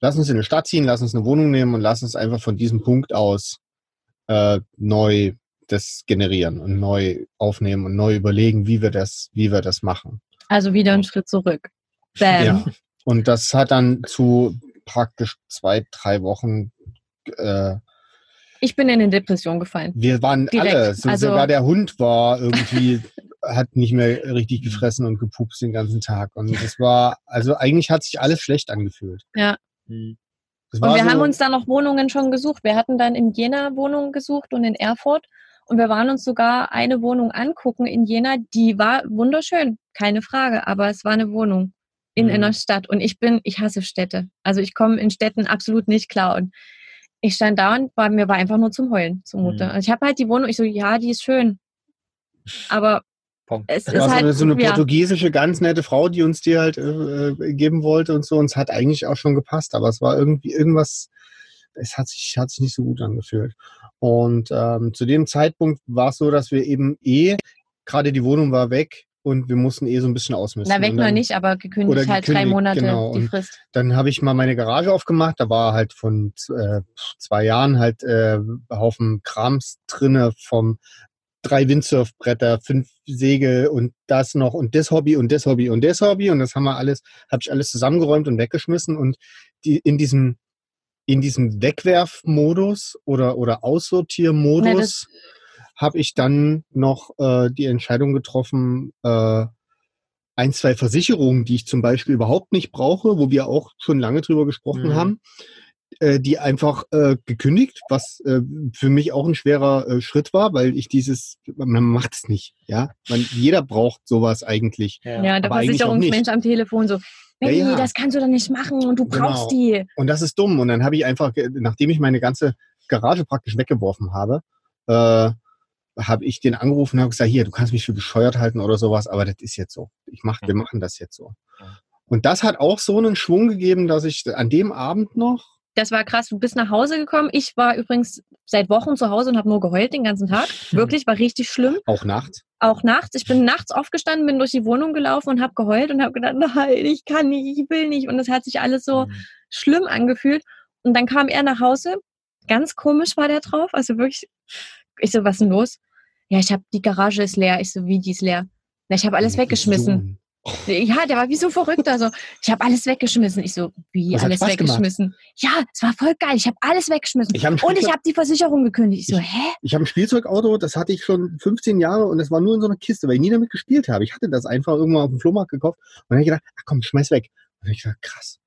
lass uns in eine Stadt ziehen, lass uns eine Wohnung nehmen und lass uns einfach von diesem Punkt aus äh, neu das generieren und neu aufnehmen und neu überlegen, wie wir das, wie wir das machen.
Also wieder einen Schritt zurück. Bam.
Ja. Und das hat dann zu praktisch zwei, drei Wochen äh,
Ich bin in eine Depression gefallen.
Wir waren
Direkt.
alle, so,
Also-
sogar der Hund war irgendwie, (laughs) hat nicht mehr richtig gefressen und gepupst den ganzen Tag. Und das war, also eigentlich hat sich alles schlecht angefühlt.
Hm.
Das
Und wir
so,
haben uns dann noch Wohnungen schon gesucht. Wir hatten dann in Jena Wohnungen gesucht und in Erfurt. Und wir waren uns sogar eine Wohnung angucken in Jena. Die war wunderschön, keine Frage. Aber es war eine Wohnung in
Mhm.
einer Stadt. Und ich bin, ich hasse Städte. Also ich komme in Städten absolut nicht klar. Und ich stand da und war, mir war einfach nur zum Heulen zumute.
Mhm.
Und ich habe halt die Wohnung, ich so, ja, die ist schön. Aber es ist halt,
eine, so eine
ja,
portugiesische, ganz nette Frau, die uns die halt äh, äh, geben wollte und so. Und es hat eigentlich auch schon gepasst, aber es war irgendwie irgendwas, es hat sich, hat sich nicht so gut angefühlt. Und ähm, zu dem Zeitpunkt war es so, dass wir eben eh, gerade die Wohnung war weg und wir mussten eh so ein bisschen ausmisten.
na weg
Und
noch
dann-
nicht, aber gekündigt
oder
halt drei Monate
genau.
die
Und
Frist.
Dann habe ich mal meine Garage aufgemacht. Da war halt von äh, zwei Jahren halt äh, Haufen Krams drinne vom drei Windsurfbretter, fünf Segel und das noch und das Hobby und das Hobby und das Hobby und das haben wir alles, habe ich alles zusammengeräumt und weggeschmissen und die in diesem in diesem Wegwerfmodus oder oder Aussortiermodus habe ich dann noch äh, die Entscheidung getroffen, äh, ein, zwei Versicherungen, die ich zum Beispiel überhaupt nicht brauche, wo wir auch schon lange drüber gesprochen
Mhm.
haben, äh, die einfach äh, gekündigt, was äh, für mich auch ein schwerer äh, Schritt war, weil ich dieses, man macht es nicht, ja. Man, jeder braucht sowas eigentlich.
Ja.
Der
auch nicht.
Versicherungsmensch am Telefon so, Benny,
Ja, ja.
das kannst du doch nicht machen und du brauchst
Genau.
die.
Und das ist dumm. Und dann habe ich einfach, nachdem ich meine ganze Garage praktisch weggeworfen habe, äh, habe ich den angerufen und habe gesagt, hier, du kannst mich für bescheuert halten oder sowas, aber das ist jetzt so. Ich mach, wir
Mhm.
machen das jetzt so. Und das hat auch so einen Schwung gegeben, dass ich an dem Abend noch,
Das war krass. Du bist nach Hause gekommen. Ich war übrigens seit Wochen zu Hause und habe nur geheult den ganzen Tag. Wirklich, war richtig schlimm.
auch nachts,
Auch nachts. Ich bin nachts aufgestanden, bin durch die Wohnung gelaufen und habe geheult und habe gedacht, nein, ich kann nicht, ich will nicht. Und es hat sich alles so
Mhm.
schlimm angefühlt. Und dann kam er nach Hause. Ganz komisch war der drauf. Also wirklich, ich so, was ist denn los? Ja, ich habe die Garage ist leer. Ich so, wie die ist leer? Na, ich habe alles weggeschmissen. Ja, der war wie so verrückt. Also, ich habe alles weggeschmissen. Ich so, wie
Das
alles
Spaß gemacht.
weggeschmissen? Ja, es war voll geil. Ich habe alles weggeschmissen.
Ich habe ein,
Und ich habe die Versicherung gekündigt. Ich so, hä?
ich hab ein Spielzeugauto, das hatte ich schon 15 Jahre und das war nur in so einer Kiste, weil ich nie damit gespielt habe. Ich hatte das einfach irgendwann auf dem Flohmarkt gekauft und dann habe ich gedacht, ach komm, schmeiß weg. Und dann habe ich gedacht, krass.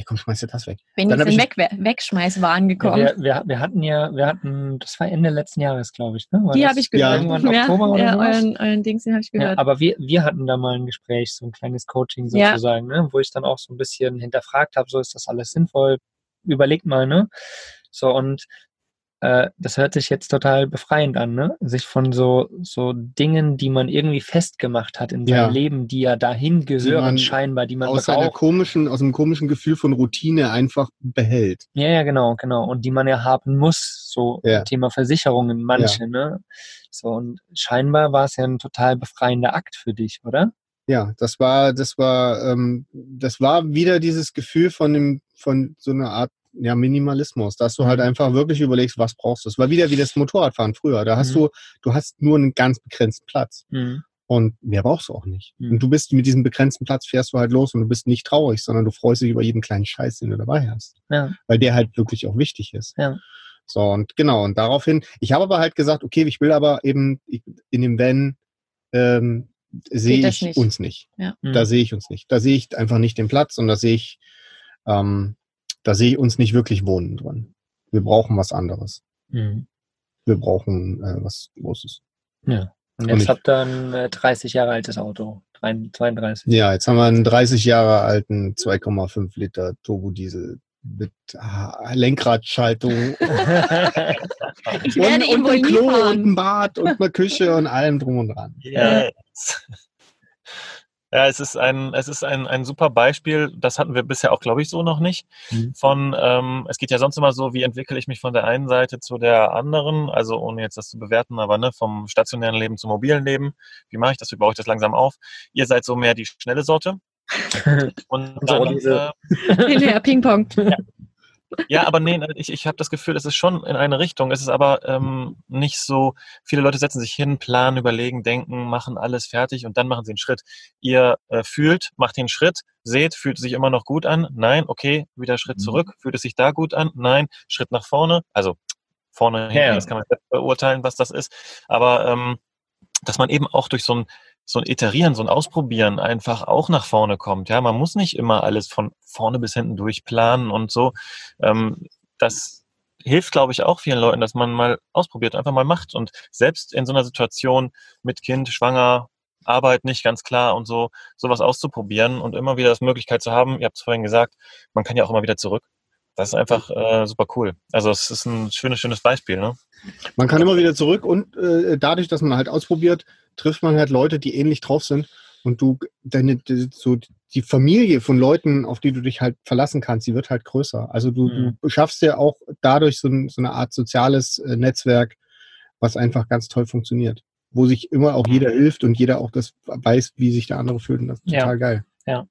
Ja, komm, schmeiß dir das weg.
Wenn
Dann ich-
Weg Wegschmeißwahn
Ja,
gekommen.
wir, wir, wir hatten ja, wir hatten, das war Ende letzten Jahres, glaube ich. Ne? War
die habe ich
Ja,
gehört.
irgendwann Oktober oder
ja,
sowas?
euren, euren Dings, den habe ich
Ja,
gehört.
aber wir, wir hatten da mal ein Gespräch, so ein kleines Coaching
Ja.
sozusagen, ne? wo ich dann auch so ein bisschen hinterfragt habe, so ist das alles sinnvoll? Überlegt mal, ne? So, und äh, das hört sich jetzt total befreiend an, ne? Sich von so, so Dingen, die man irgendwie festgemacht hat in seinem
Ja.
Leben, die ja dahin gehören
man
scheinbar, die man
Aus einer komischen, aus einem komischen Gefühl von Routine einfach behält.
Ja, ja, genau, genau. Und die man ja haben muss, so
Ja.
Thema Versicherungen, manche, ne? So, und scheinbar war es ja ein total befreiender Akt für dich, oder?
Ja, das war, das war, ähm, das war wieder dieses Gefühl von dem, von so einer Art ja, Minimalismus, dass du halt
Mhm.
einfach wirklich überlegst, was brauchst du. Es war wieder wie das Motorradfahren früher. Da hast
Mhm.
du, du hast nur einen ganz begrenzten Platz.
Mhm.
Und mehr brauchst du auch nicht.
Mhm.
Und du bist mit diesem begrenzten Platz fährst du halt los und du bist nicht traurig, sondern du freust dich über jeden kleinen Scheiß, den du dabei hast.
Ja.
Weil der halt wirklich auch wichtig ist.
Ja.
So, und genau, und daraufhin, ich habe aber halt gesagt, okay, ich will aber eben in dem Van ähm, sehe ich
nicht.
uns nicht.
Mhm.
Da sehe ich uns nicht. Da sehe ich einfach nicht den Platz und da sehe ich, ähm, da sehe ich uns nicht wirklich wohnen drin. Wir brauchen was anderes.
Mhm.
Wir brauchen äh, was Großes.
Ja. Und
Und
jetzt
ich-
habt ihr ein äh, 30 Jahre altes Auto. Drei- 32.
Ja, jetzt haben wir einen 30 Jahre alten 2,5 Liter Turbodiesel mit ah, Lenkradschaltung (laughs)
Ich
und,
werde ihn
und
wohl
ein Klo und
fahren.
ein Bad und eine Küche (laughs) und allem drum und dran.
Yes. Ja, es ist ein, es ist ein, ein super Beispiel. Das hatten wir bisher auch, glaube ich, so noch nicht.
Mhm.
Von, ähm, es geht ja sonst immer so, wie entwickle ich mich von der einen Seite zu der anderen, also ohne jetzt das zu bewerten, aber ne, vom stationären Leben zum mobilen Leben. Wie mache ich das? Wie baue ich das langsam auf? Ihr seid so mehr die schnelle Sorte. (laughs) Und
So,
dann,
diese-
äh,
Hinterher (laughs) Ping-Pong.
ja, aber nee, ich, ich habe das Gefühl, es ist schon in eine Richtung. Es ist aber ähm, nicht so, viele Leute setzen sich hin, planen, überlegen, denken, machen alles fertig und dann machen sie einen Schritt. Ihr äh, fühlt, macht den Schritt, seht, fühlt es sich immer noch gut an. Nein, okay, wieder Schritt
Mhm.
zurück. Fühlt es sich da gut an? Nein, Schritt nach vorne. Also vorne,
Ja.
das kann man selbst beurteilen, was das ist. Aber ähm, dass man eben auch durch so ein so ein Iterieren, so ein Ausprobieren einfach auch nach vorne kommt. Ja, man muss nicht immer alles von vorne bis hinten durchplanen und so. Ähm, das hilft, glaube ich, auch vielen Leuten, dass man mal ausprobiert, einfach mal macht und selbst in so einer Situation mit Kind, schwanger, Arbeit nicht ganz klar und so, sowas auszuprobieren und immer wieder das Möglichkeit zu haben. Ihr habt es vorhin gesagt, man kann ja auch immer wieder zurück. Das ist einfach äh, super cool. Also es ist ein schönes, schönes Beispiel. Ne?
Man kann immer wieder zurück und äh, dadurch, dass man halt ausprobiert, trifft man halt Leute, die ähnlich drauf sind und du deine die- so die Familie von Leuten, auf die du dich halt verlassen kannst, die wird halt größer. Also du,
Mhm.
du schaffst ja auch dadurch so, ein, so eine Art soziales äh, Netzwerk, was einfach ganz toll funktioniert, wo sich immer auch jeder hilft und jeder auch das weiß, wie sich der andere fühlt und das ist
Ja.
total geil.
Ja,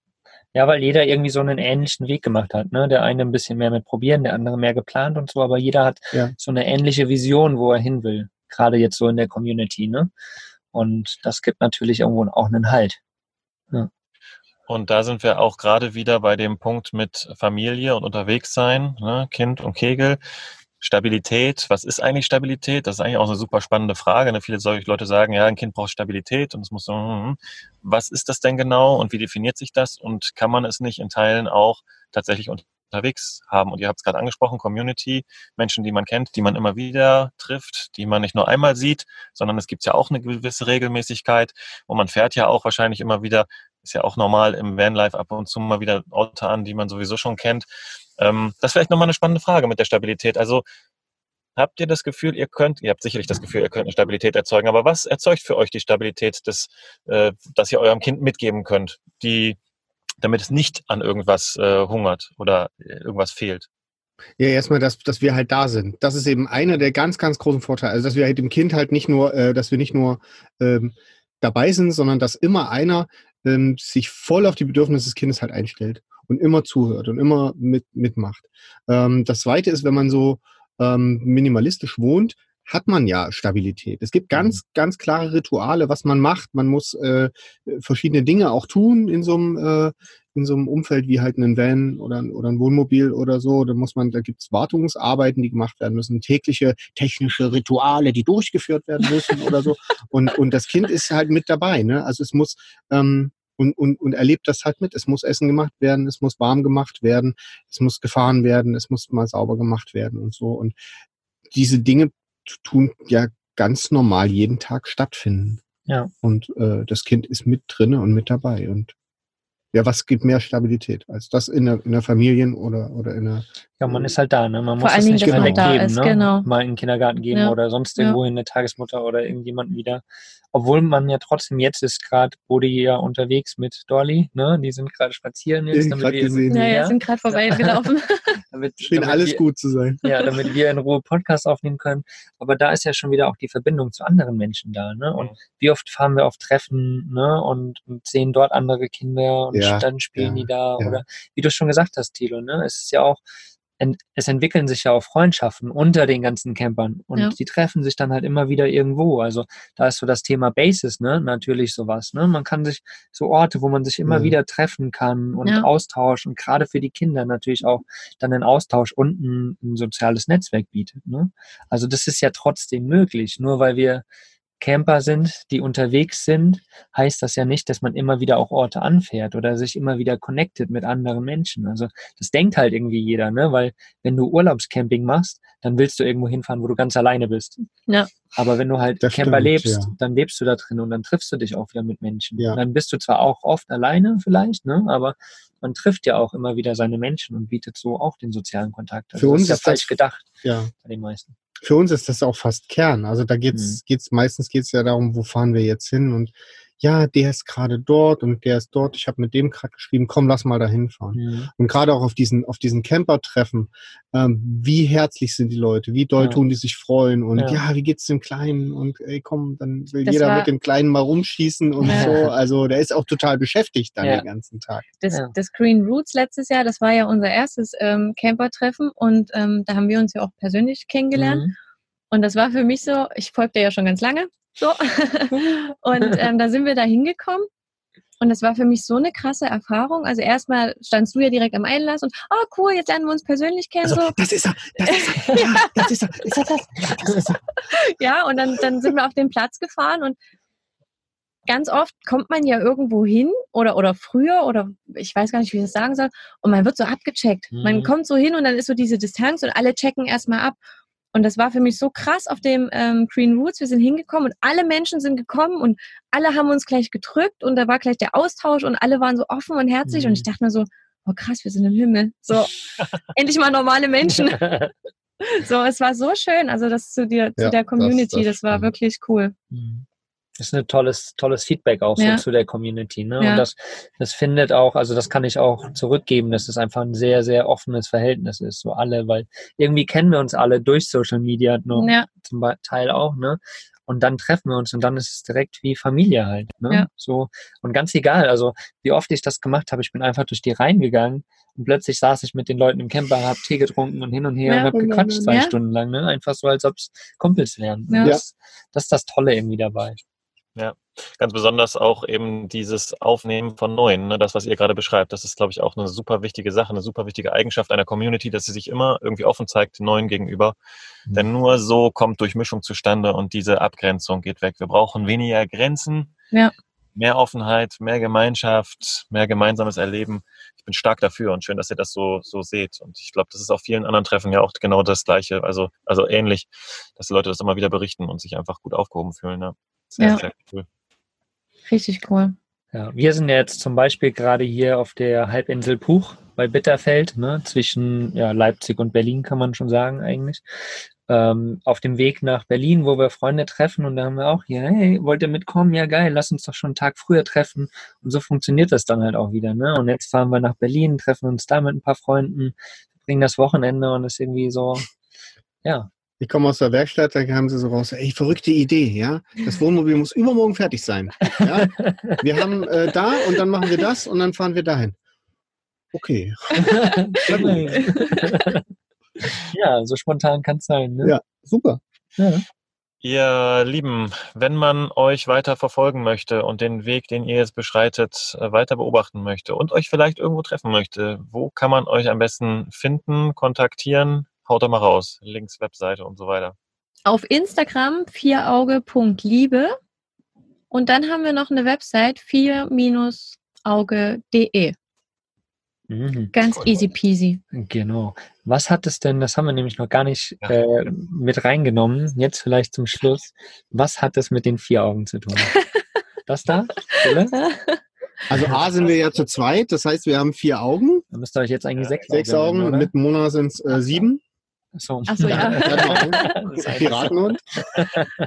weil jeder irgendwie so einen ähnlichen Weg gemacht hat. Ne? Der eine ein bisschen mehr mit probieren, der andere mehr geplant und so, aber jeder hat
Ja.
so eine ähnliche Vision, wo er hin will. gerade jetzt so in der Community, ne? Und das gibt natürlich irgendwo auch einen Halt. Ja.
Und da sind wir auch gerade wieder bei dem Punkt mit Familie und unterwegs sein, ne? Kind und Kegel. Stabilität, was ist eigentlich Stabilität? Das ist eigentlich auch eine super spannende Frage. Ne? Viele solche Leute sagen, ja, ein Kind braucht Stabilität und es muss so, hm, hm. was ist das denn genau und wie definiert sich das und kann man es nicht in Teilen auch tatsächlich unterwegs haben? Und ihr habt es gerade angesprochen, Community, Menschen, die man kennt, die man immer wieder trifft, die man nicht nur einmal sieht, sondern es gibt ja auch eine gewisse Regelmäßigkeit und man fährt ja auch wahrscheinlich immer wieder, ist ja auch normal im Vanlife ab und zu mal wieder Orte an, die man sowieso schon kennt. Ähm, das ist vielleicht nochmal eine spannende Frage mit der Stabilität. Also habt ihr das Gefühl, ihr könnt, ihr habt sicherlich das Gefühl, ihr könnt eine Stabilität erzeugen, aber was erzeugt für euch die Stabilität, des, äh, dass ihr eurem Kind mitgeben könnt, die, damit es nicht an irgendwas äh, hungert oder irgendwas fehlt?
Ja, erstmal, dass, dass wir halt da sind. Das ist eben einer der ganz, ganz großen Vorteile. Also, dass wir halt dem Kind halt nicht nur, äh, dass wir nicht nur ähm, dabei sind, sondern dass immer einer ähm, sich voll auf die Bedürfnisse des Kindes halt einstellt und immer zuhört und immer mit, mitmacht. Ähm, das zweite ist, wenn man so ähm, minimalistisch wohnt, hat man ja Stabilität. Es gibt ganz, mhm. ganz klare Rituale, was man macht. Man muss äh, verschiedene Dinge auch tun in so einem äh, in so einem Umfeld wie halt einen Van oder, oder ein Wohnmobil oder so. Da muss man, da gibt's Wartungsarbeiten, die gemacht werden müssen, tägliche technische Rituale, die durchgeführt werden müssen oder so. Und, und das Kind ist halt mit dabei. Ne? Also es muss ähm, und, und, und erlebt das halt mit. Es muss Essen gemacht werden, es muss warm gemacht werden, es muss gefahren werden, es muss mal sauber gemacht werden und so. Und diese Dinge tun ja ganz normal jeden Tag stattfinden.
Ja.
Und äh, das Kind ist mit drinne und mit dabei. Und ja, was gibt mehr Stabilität als das in der, in der Familien oder, oder in der.
Ja, man ist halt da, ne? Man muss es nicht
dass man
direkt
da
geben,
ist,
ne?
genau.
Mal in den Kindergarten geben
Ja.
oder sonst irgendwo in eine Tagesmutter oder irgendjemanden wieder. Obwohl man ja trotzdem jetzt ist gerade Bodi ja unterwegs mit Dolly, ne? Die sind gerade spazieren jetzt, damit wir,
gesehen.
Ja, ja, sind gerade vorbeigelaufen. (laughs)
damit,
Schien
damit
alles
wir,
gut zu sein.
Ja, damit wir in Ruhe Podcast aufnehmen können. Aber da ist ja schon wieder auch die Verbindung zu anderen Menschen da, ne? Und wie oft fahren wir auf Treffen, ne? Und, und sehen dort andere Kinder und
Ja,
dann spielen
ja,
die da.
ja.
Oder wie du schon gesagt hast, Thilo, ne? Es ist ja auch, es entwickeln sich ja auch Freundschaften unter den ganzen Campern und
Ja.
die treffen sich dann halt immer wieder irgendwo. Also da ist so das Thema Basis, ne? Natürlich sowas, ne? Man kann sich so Orte, wo man sich immer
Ja.
wieder treffen kann und
Ja.
Austausch und gerade für die Kinder natürlich auch dann einen Austausch und ein, ein soziales Netzwerk bietet. Ne? Also das ist ja trotzdem möglich. Nur weil wir Camper sind, die unterwegs sind, heißt das ja nicht, dass man immer wieder auch Orte anfährt oder sich immer wieder connectet mit anderen Menschen. Also das denkt halt irgendwie jeder, ne? Weil wenn du Urlaubscamping machst, dann willst du irgendwo hinfahren, wo du ganz alleine bist.
Ja.
Aber wenn du halt
Das
Camper
stimmt,
lebst,
ja.
dann lebst du da drin und dann triffst du dich auch wieder mit Menschen.
Ja.
Und dann bist du zwar auch oft alleine vielleicht, ne? Aber man trifft ja auch immer wieder seine Menschen und bietet so auch den sozialen Kontakt. Also
Für
das
uns
ist ja
ist
falsch
das-
gedacht
Ja.
bei den meisten.
Für uns ist das auch fast Kern. Also da geht's, geht's meistens geht's ja darum, wo fahren wir jetzt hin und ja, der ist gerade dort und der ist dort. Ich habe mit dem gerade geschrieben, komm, lass mal da hinfahren.
Mhm.
Und gerade auch auf diesen, auf diesen Camper-Treffen, ähm, wie herzlich sind die Leute, wie doll
Ja.
tun die sich freuen und
Ja.
ja, wie geht's dem Kleinen und ey, komm, dann will
Das
jeder mit dem Kleinen mal rumschießen und
Ja.
so. Also der ist auch total beschäftigt dann
Ja.
den ganzen Tag.
Das,
Ja.
das Green Roots letztes Jahr, das war ja unser erstes ähm, Camper-Treffen und ähm, da haben wir uns ja auch persönlich kennengelernt.
Mhm.
Und das war für mich so, ich folgte ja schon ganz lange. So. (laughs) und ähm, da sind wir da hingekommen. Und das war für mich so eine krasse Erfahrung. Also erstmal standst du ja direkt am Einlass und, oh cool, jetzt lernen wir uns persönlich kennen.
Also,
so.
das ist er, das ist er, (laughs) ja, das ist er, ist er das? Ja, das ist er.
Ja, und dann, dann sind wir auf den Platz gefahren und ganz oft kommt man ja irgendwo hin oder, oder früher oder ich weiß gar nicht, wie ich das sagen soll, und man wird so abgecheckt. Man
Mhm.
kommt so hin und dann ist so diese Distanz und alle checken erstmal ab. Und das war für mich so krass auf dem ähm, Green Roots. Wir sind hingekommen und alle Menschen sind gekommen und alle haben uns gleich gedrückt und da war gleich der Austausch und alle waren so offen und herzlich.
Mhm.
Und ich dachte mir so, oh krass, wir sind im Himmel. So, (laughs) endlich mal normale Menschen. (laughs) So, es war so schön. Also das zu, dir, zu
Ja,
der
das-
Community, das,
das
war
stimmt.
wirklich cool.
Mhm. Das ist ein tolles, tolles Feedback auch
Ja.
so zu der Community. Ne?
Ja.
Und das, das findet auch, also das kann ich auch zurückgeben, dass es einfach ein sehr, sehr offenes Verhältnis ist, so alle, weil irgendwie kennen wir uns alle durch Social Media noch
Ja,
zum Teil auch, ne? Und dann treffen wir uns und dann ist es direkt wie Familie halt, ne?
Ja.
So und ganz egal, also wie oft ich das gemacht habe, ich bin einfach durch die Reihen gegangen und plötzlich saß ich mit den Leuten im Camper, hab Tee getrunken und hin und her und hab gequatscht zwei. Stunden lang, ne? Einfach so, als ob es Kumpels wären.
Ja.
Das, das ist das Tolle irgendwie dabei.
Ganz besonders auch eben dieses Aufnehmen von Neuen, ne, das, was ihr gerade beschreibt, das ist, glaube ich, auch eine super wichtige Sache, eine super wichtige Eigenschaft einer Community, dass sie sich immer irgendwie offen zeigt, Neuen gegenüber.
Mhm.
Denn nur so kommt Durchmischung zustande und diese Abgrenzung geht weg. Wir brauchen weniger Grenzen,
Ja.
mehr Offenheit, mehr Gemeinschaft, mehr gemeinsames Erleben. Ich bin stark dafür und schön, dass ihr das so, so seht. Und ich glaube, das ist auf vielen anderen Treffen ja auch genau das Gleiche, also, also ähnlich, dass die Leute das immer wieder berichten und sich einfach gut aufgehoben fühlen. Ja. Sehr,
Ja.
sehr cool.
richtig cool.
Ja, wir sind ja jetzt zum Beispiel gerade hier auf der Halbinsel Puch bei Bitterfeld, ne, zwischen ja, Leipzig und Berlin, kann man schon sagen eigentlich. Ähm, auf dem Weg nach Berlin, wo wir Freunde treffen und da haben wir auch hier, hey, wollt ihr mitkommen? Ja, geil, lass uns doch schon einen Tag früher treffen. Und so funktioniert das dann halt auch wieder. Ne? Und jetzt fahren wir nach Berlin, treffen uns da mit ein paar Freunden, bringen das Wochenende und ist irgendwie so, ja,
Ich komme aus der Werkstatt, da kamen sie so raus, ey, verrückte Idee, ja. Das Wohnmobil muss übermorgen fertig sein. Ja? Wir haben äh, da und dann machen wir das und dann fahren wir dahin. Okay. (laughs)
ja, so spontan kann es sein. Ne?
Ja. Super.
Ja.
Ihr Lieben, wenn man euch weiter verfolgen möchte und den Weg, den ihr jetzt beschreitet, äh, weiter beobachten möchte und euch vielleicht irgendwo treffen möchte, wo kann man euch am besten finden, kontaktieren? Haut da mal raus. Links, Webseite und so weiter.
Auf Instagram vierauge.liebe und dann haben wir noch eine Website vier-auge.de.
Mhm.
Ganz
Cool.
easy peasy.
Genau. Was hat es denn, das haben wir nämlich noch gar nicht
Ja.
äh, mit reingenommen, jetzt vielleicht zum Schluss, was hat es mit den vier Augen zu tun? (laughs) Das da?
Also A sind wir ja zu zweit, das heißt, wir haben vier Augen,
Da müsst ihr euch jetzt eigentlich
Ja,
sechs,
sechs
Augen
Augen,
nennen, oder?
mit Mona sind es äh, sieben.
So.
Ach so, ja. (laughs) (laughs)
Piratenhund.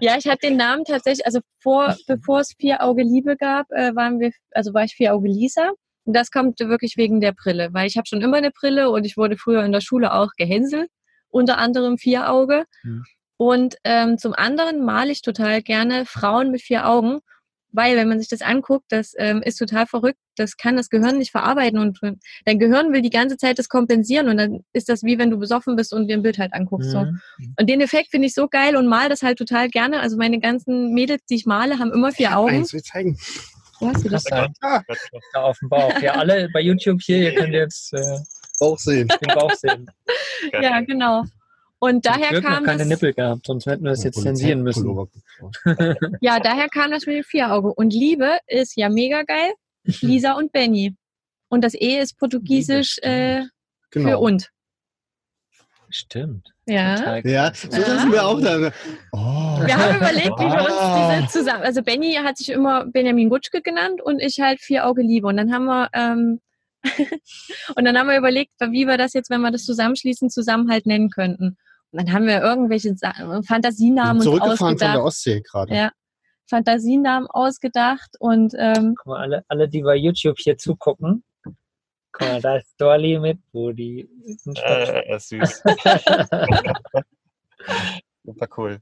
Ja, ich hatte den Namen tatsächlich, also vor, bevor es Vier Auge Liebe gab, äh, waren wir, also war ich Vier Auge Lisa. Und das kommt wirklich wegen der Brille, weil ich habe schon immer eine Brille und ich wurde früher in der Schule auch gehänselt, unter anderem Vier Auge.
Hm.
Und ähm, zum anderen male ich total gerne Frauen mit vier Augen, weil wenn man sich das anguckt, das ähm, ist total verrückt, das kann das Gehirn nicht verarbeiten und dein Gehirn will die ganze Zeit das kompensieren und dann ist das wie wenn du besoffen bist und dir ein Bild halt anguckst. So.
Mhm.
Und den Effekt finde ich so geil und mal das halt total gerne. Also meine ganzen Mädels, die ich male, haben immer vier Augen.
Eins, wir zeigen.
Wo hast du das?
Krass, ja. Da auf dem Bauch. Ja, alle bei YouTube hier, ihr könnt jetzt äh,
Bauch sehen.
den Bauch sehen. (laughs)
Ja, genau. Und daher
Glück noch
kam
keine
das,
Nippel gehabt, sonst hätten wir das jetzt zensieren müssen.
ja, daher kam das mit dem Vierauge. Und Liebe ist ja mega geil. Lisa und Benny. Und das E ist portugiesisch äh, für
Genau.
und.
Stimmt.
Ja.
Ja, so
Ja.
sind wir auch da. Oh.
Wir haben überlegt, wie wir
Ah.
uns diese zusammen. Also Benny hat sich immer Benjamin Gutschke genannt und ich halt Vierauge Liebe. Und dann haben wir ähm, (laughs) und dann haben wir überlegt, wie wir das jetzt, wenn wir das zusammenschließen, zusammen halt nennen könnten. Und dann haben wir irgendwelche Fantasienamen uns
Zurückgefahren von der Ostsee gerade.
Ja. Fantasienamen ausgedacht und ähm,
Guck mal, alle, alle, die bei YouTube hier zugucken. Guck mal, da ist Dolly mit Woody.
Äh, ist süß. (laughs) Super cool.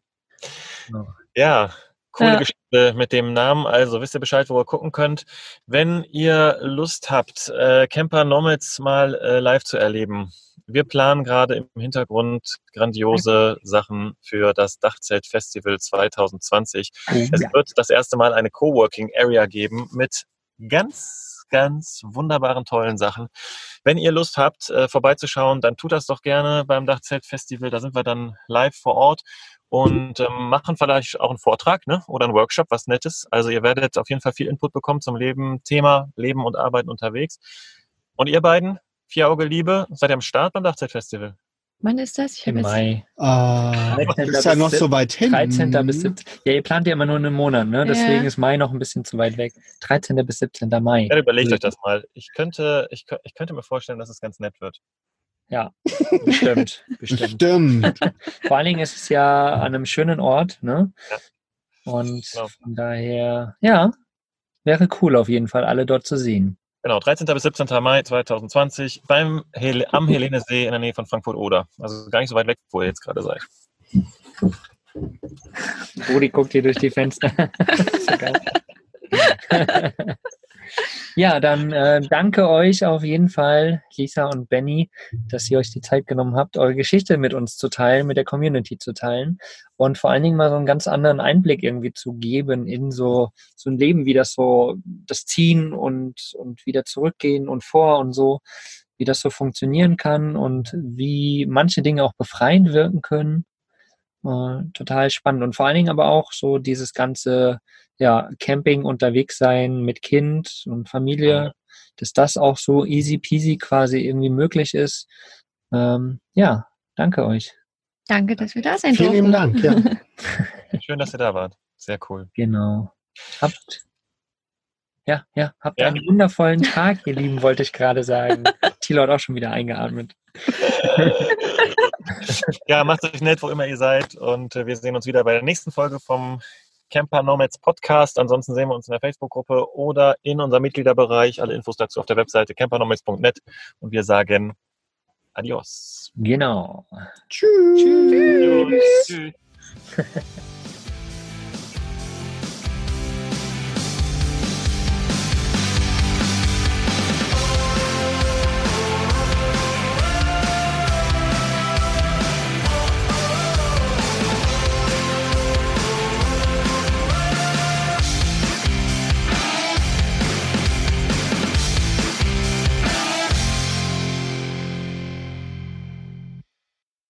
Ja.
Ja, coole
Ja.
Geschichte mit dem Namen. Also wisst ihr Bescheid, wo ihr gucken könnt. Wenn ihr Lust habt, äh, Camper Nomads mal äh, live zu erleben. Wir planen gerade im Hintergrund grandiose Sachen für das Dachzelt Festival 2020. Es wird das erste Mal eine Coworking Area geben mit ganz, ganz wunderbaren, tollen Sachen. Wenn ihr Lust habt, äh, vorbeizuschauen, dann tut das doch gerne beim Dachzelt Festival. Da sind wir dann live vor Ort und ähm, machen vielleicht auch einen Vortrag ne? oder einen Workshop, was Nettes. Also ihr werdet auf jeden Fall viel Input bekommen zum Leben, Thema Leben und Arbeiten unterwegs. Und ihr beiden, Vier Auge Liebe, seid ihr am Start beim Dachzelt Festival?
wann ist das? Ich
Im Mai.
Ah,
13.
ist ja noch so weit hin.
13. bis 17. Ja, ihr plant ja immer nur einen Monat, ne? Deswegen
Ja.
ist Mai noch ein bisschen zu weit weg. 13. bis 17. Mai.
Ja, überlegt euch das mal. Ich könnte, ich, ich könnte mir vorstellen, dass es ganz nett wird.
Ja, (laughs) bestimmt. bestimmt.
Stimmt.
Vor allen Dingen ist es ja an einem schönen Ort, ne? Und
Genau.
von daher, ja, wäre cool auf jeden Fall, alle dort zu sehen.
Genau, 13. bis 17. Mai 2020 beim Hel am Helenesee in der Nähe von Frankfurt-Oder. Also gar nicht so weit weg, wo ihr jetzt gerade seid.
Rudi guckt hier durch die Fenster. (laughs) (laughs) ja, dann äh, danke euch auf jeden Fall, Lisa und Benny, dass ihr euch die Zeit genommen habt, eure Geschichte mit uns zu teilen, mit der Community zu teilen und vor allen Dingen mal so einen ganz anderen Einblick irgendwie zu geben in so, so ein Leben, wie das so, das Ziehen und, und wieder zurückgehen und vor und so, wie das so funktionieren kann und wie manche Dinge auch befreiend wirken können. Äh, total spannend und vor allen Dingen aber auch so dieses ganze ja, Camping unterwegs sein mit Kind und Familie, dass das auch so easy peasy quasi irgendwie möglich ist. Ähm, ja, danke euch.
Danke, dass wir da sein
Vielen
durften.
lieben Dank. Ja. (laughs)
Schön, dass ihr da wart. Sehr cool.
Genau. Habt ja, ja, habt
Ja.
einen wundervollen Tag, ihr Lieben, wollte ich gerade sagen. (laughs) Thilo hat auch schon wieder eingeatmet. (laughs)
Ja, macht euch nett, wo immer ihr seid. Und äh, wir sehen uns wieder bei der nächsten Folge vom Camper Nomads Podcast. Ansonsten sehen wir uns in der Facebook-Gruppe oder in unserem Mitgliederbereich. Alle Infos dazu auf der Webseite campernomads.net. Und wir sagen Adios.
Genau.
Tschüss.
Tschüss. (laughs)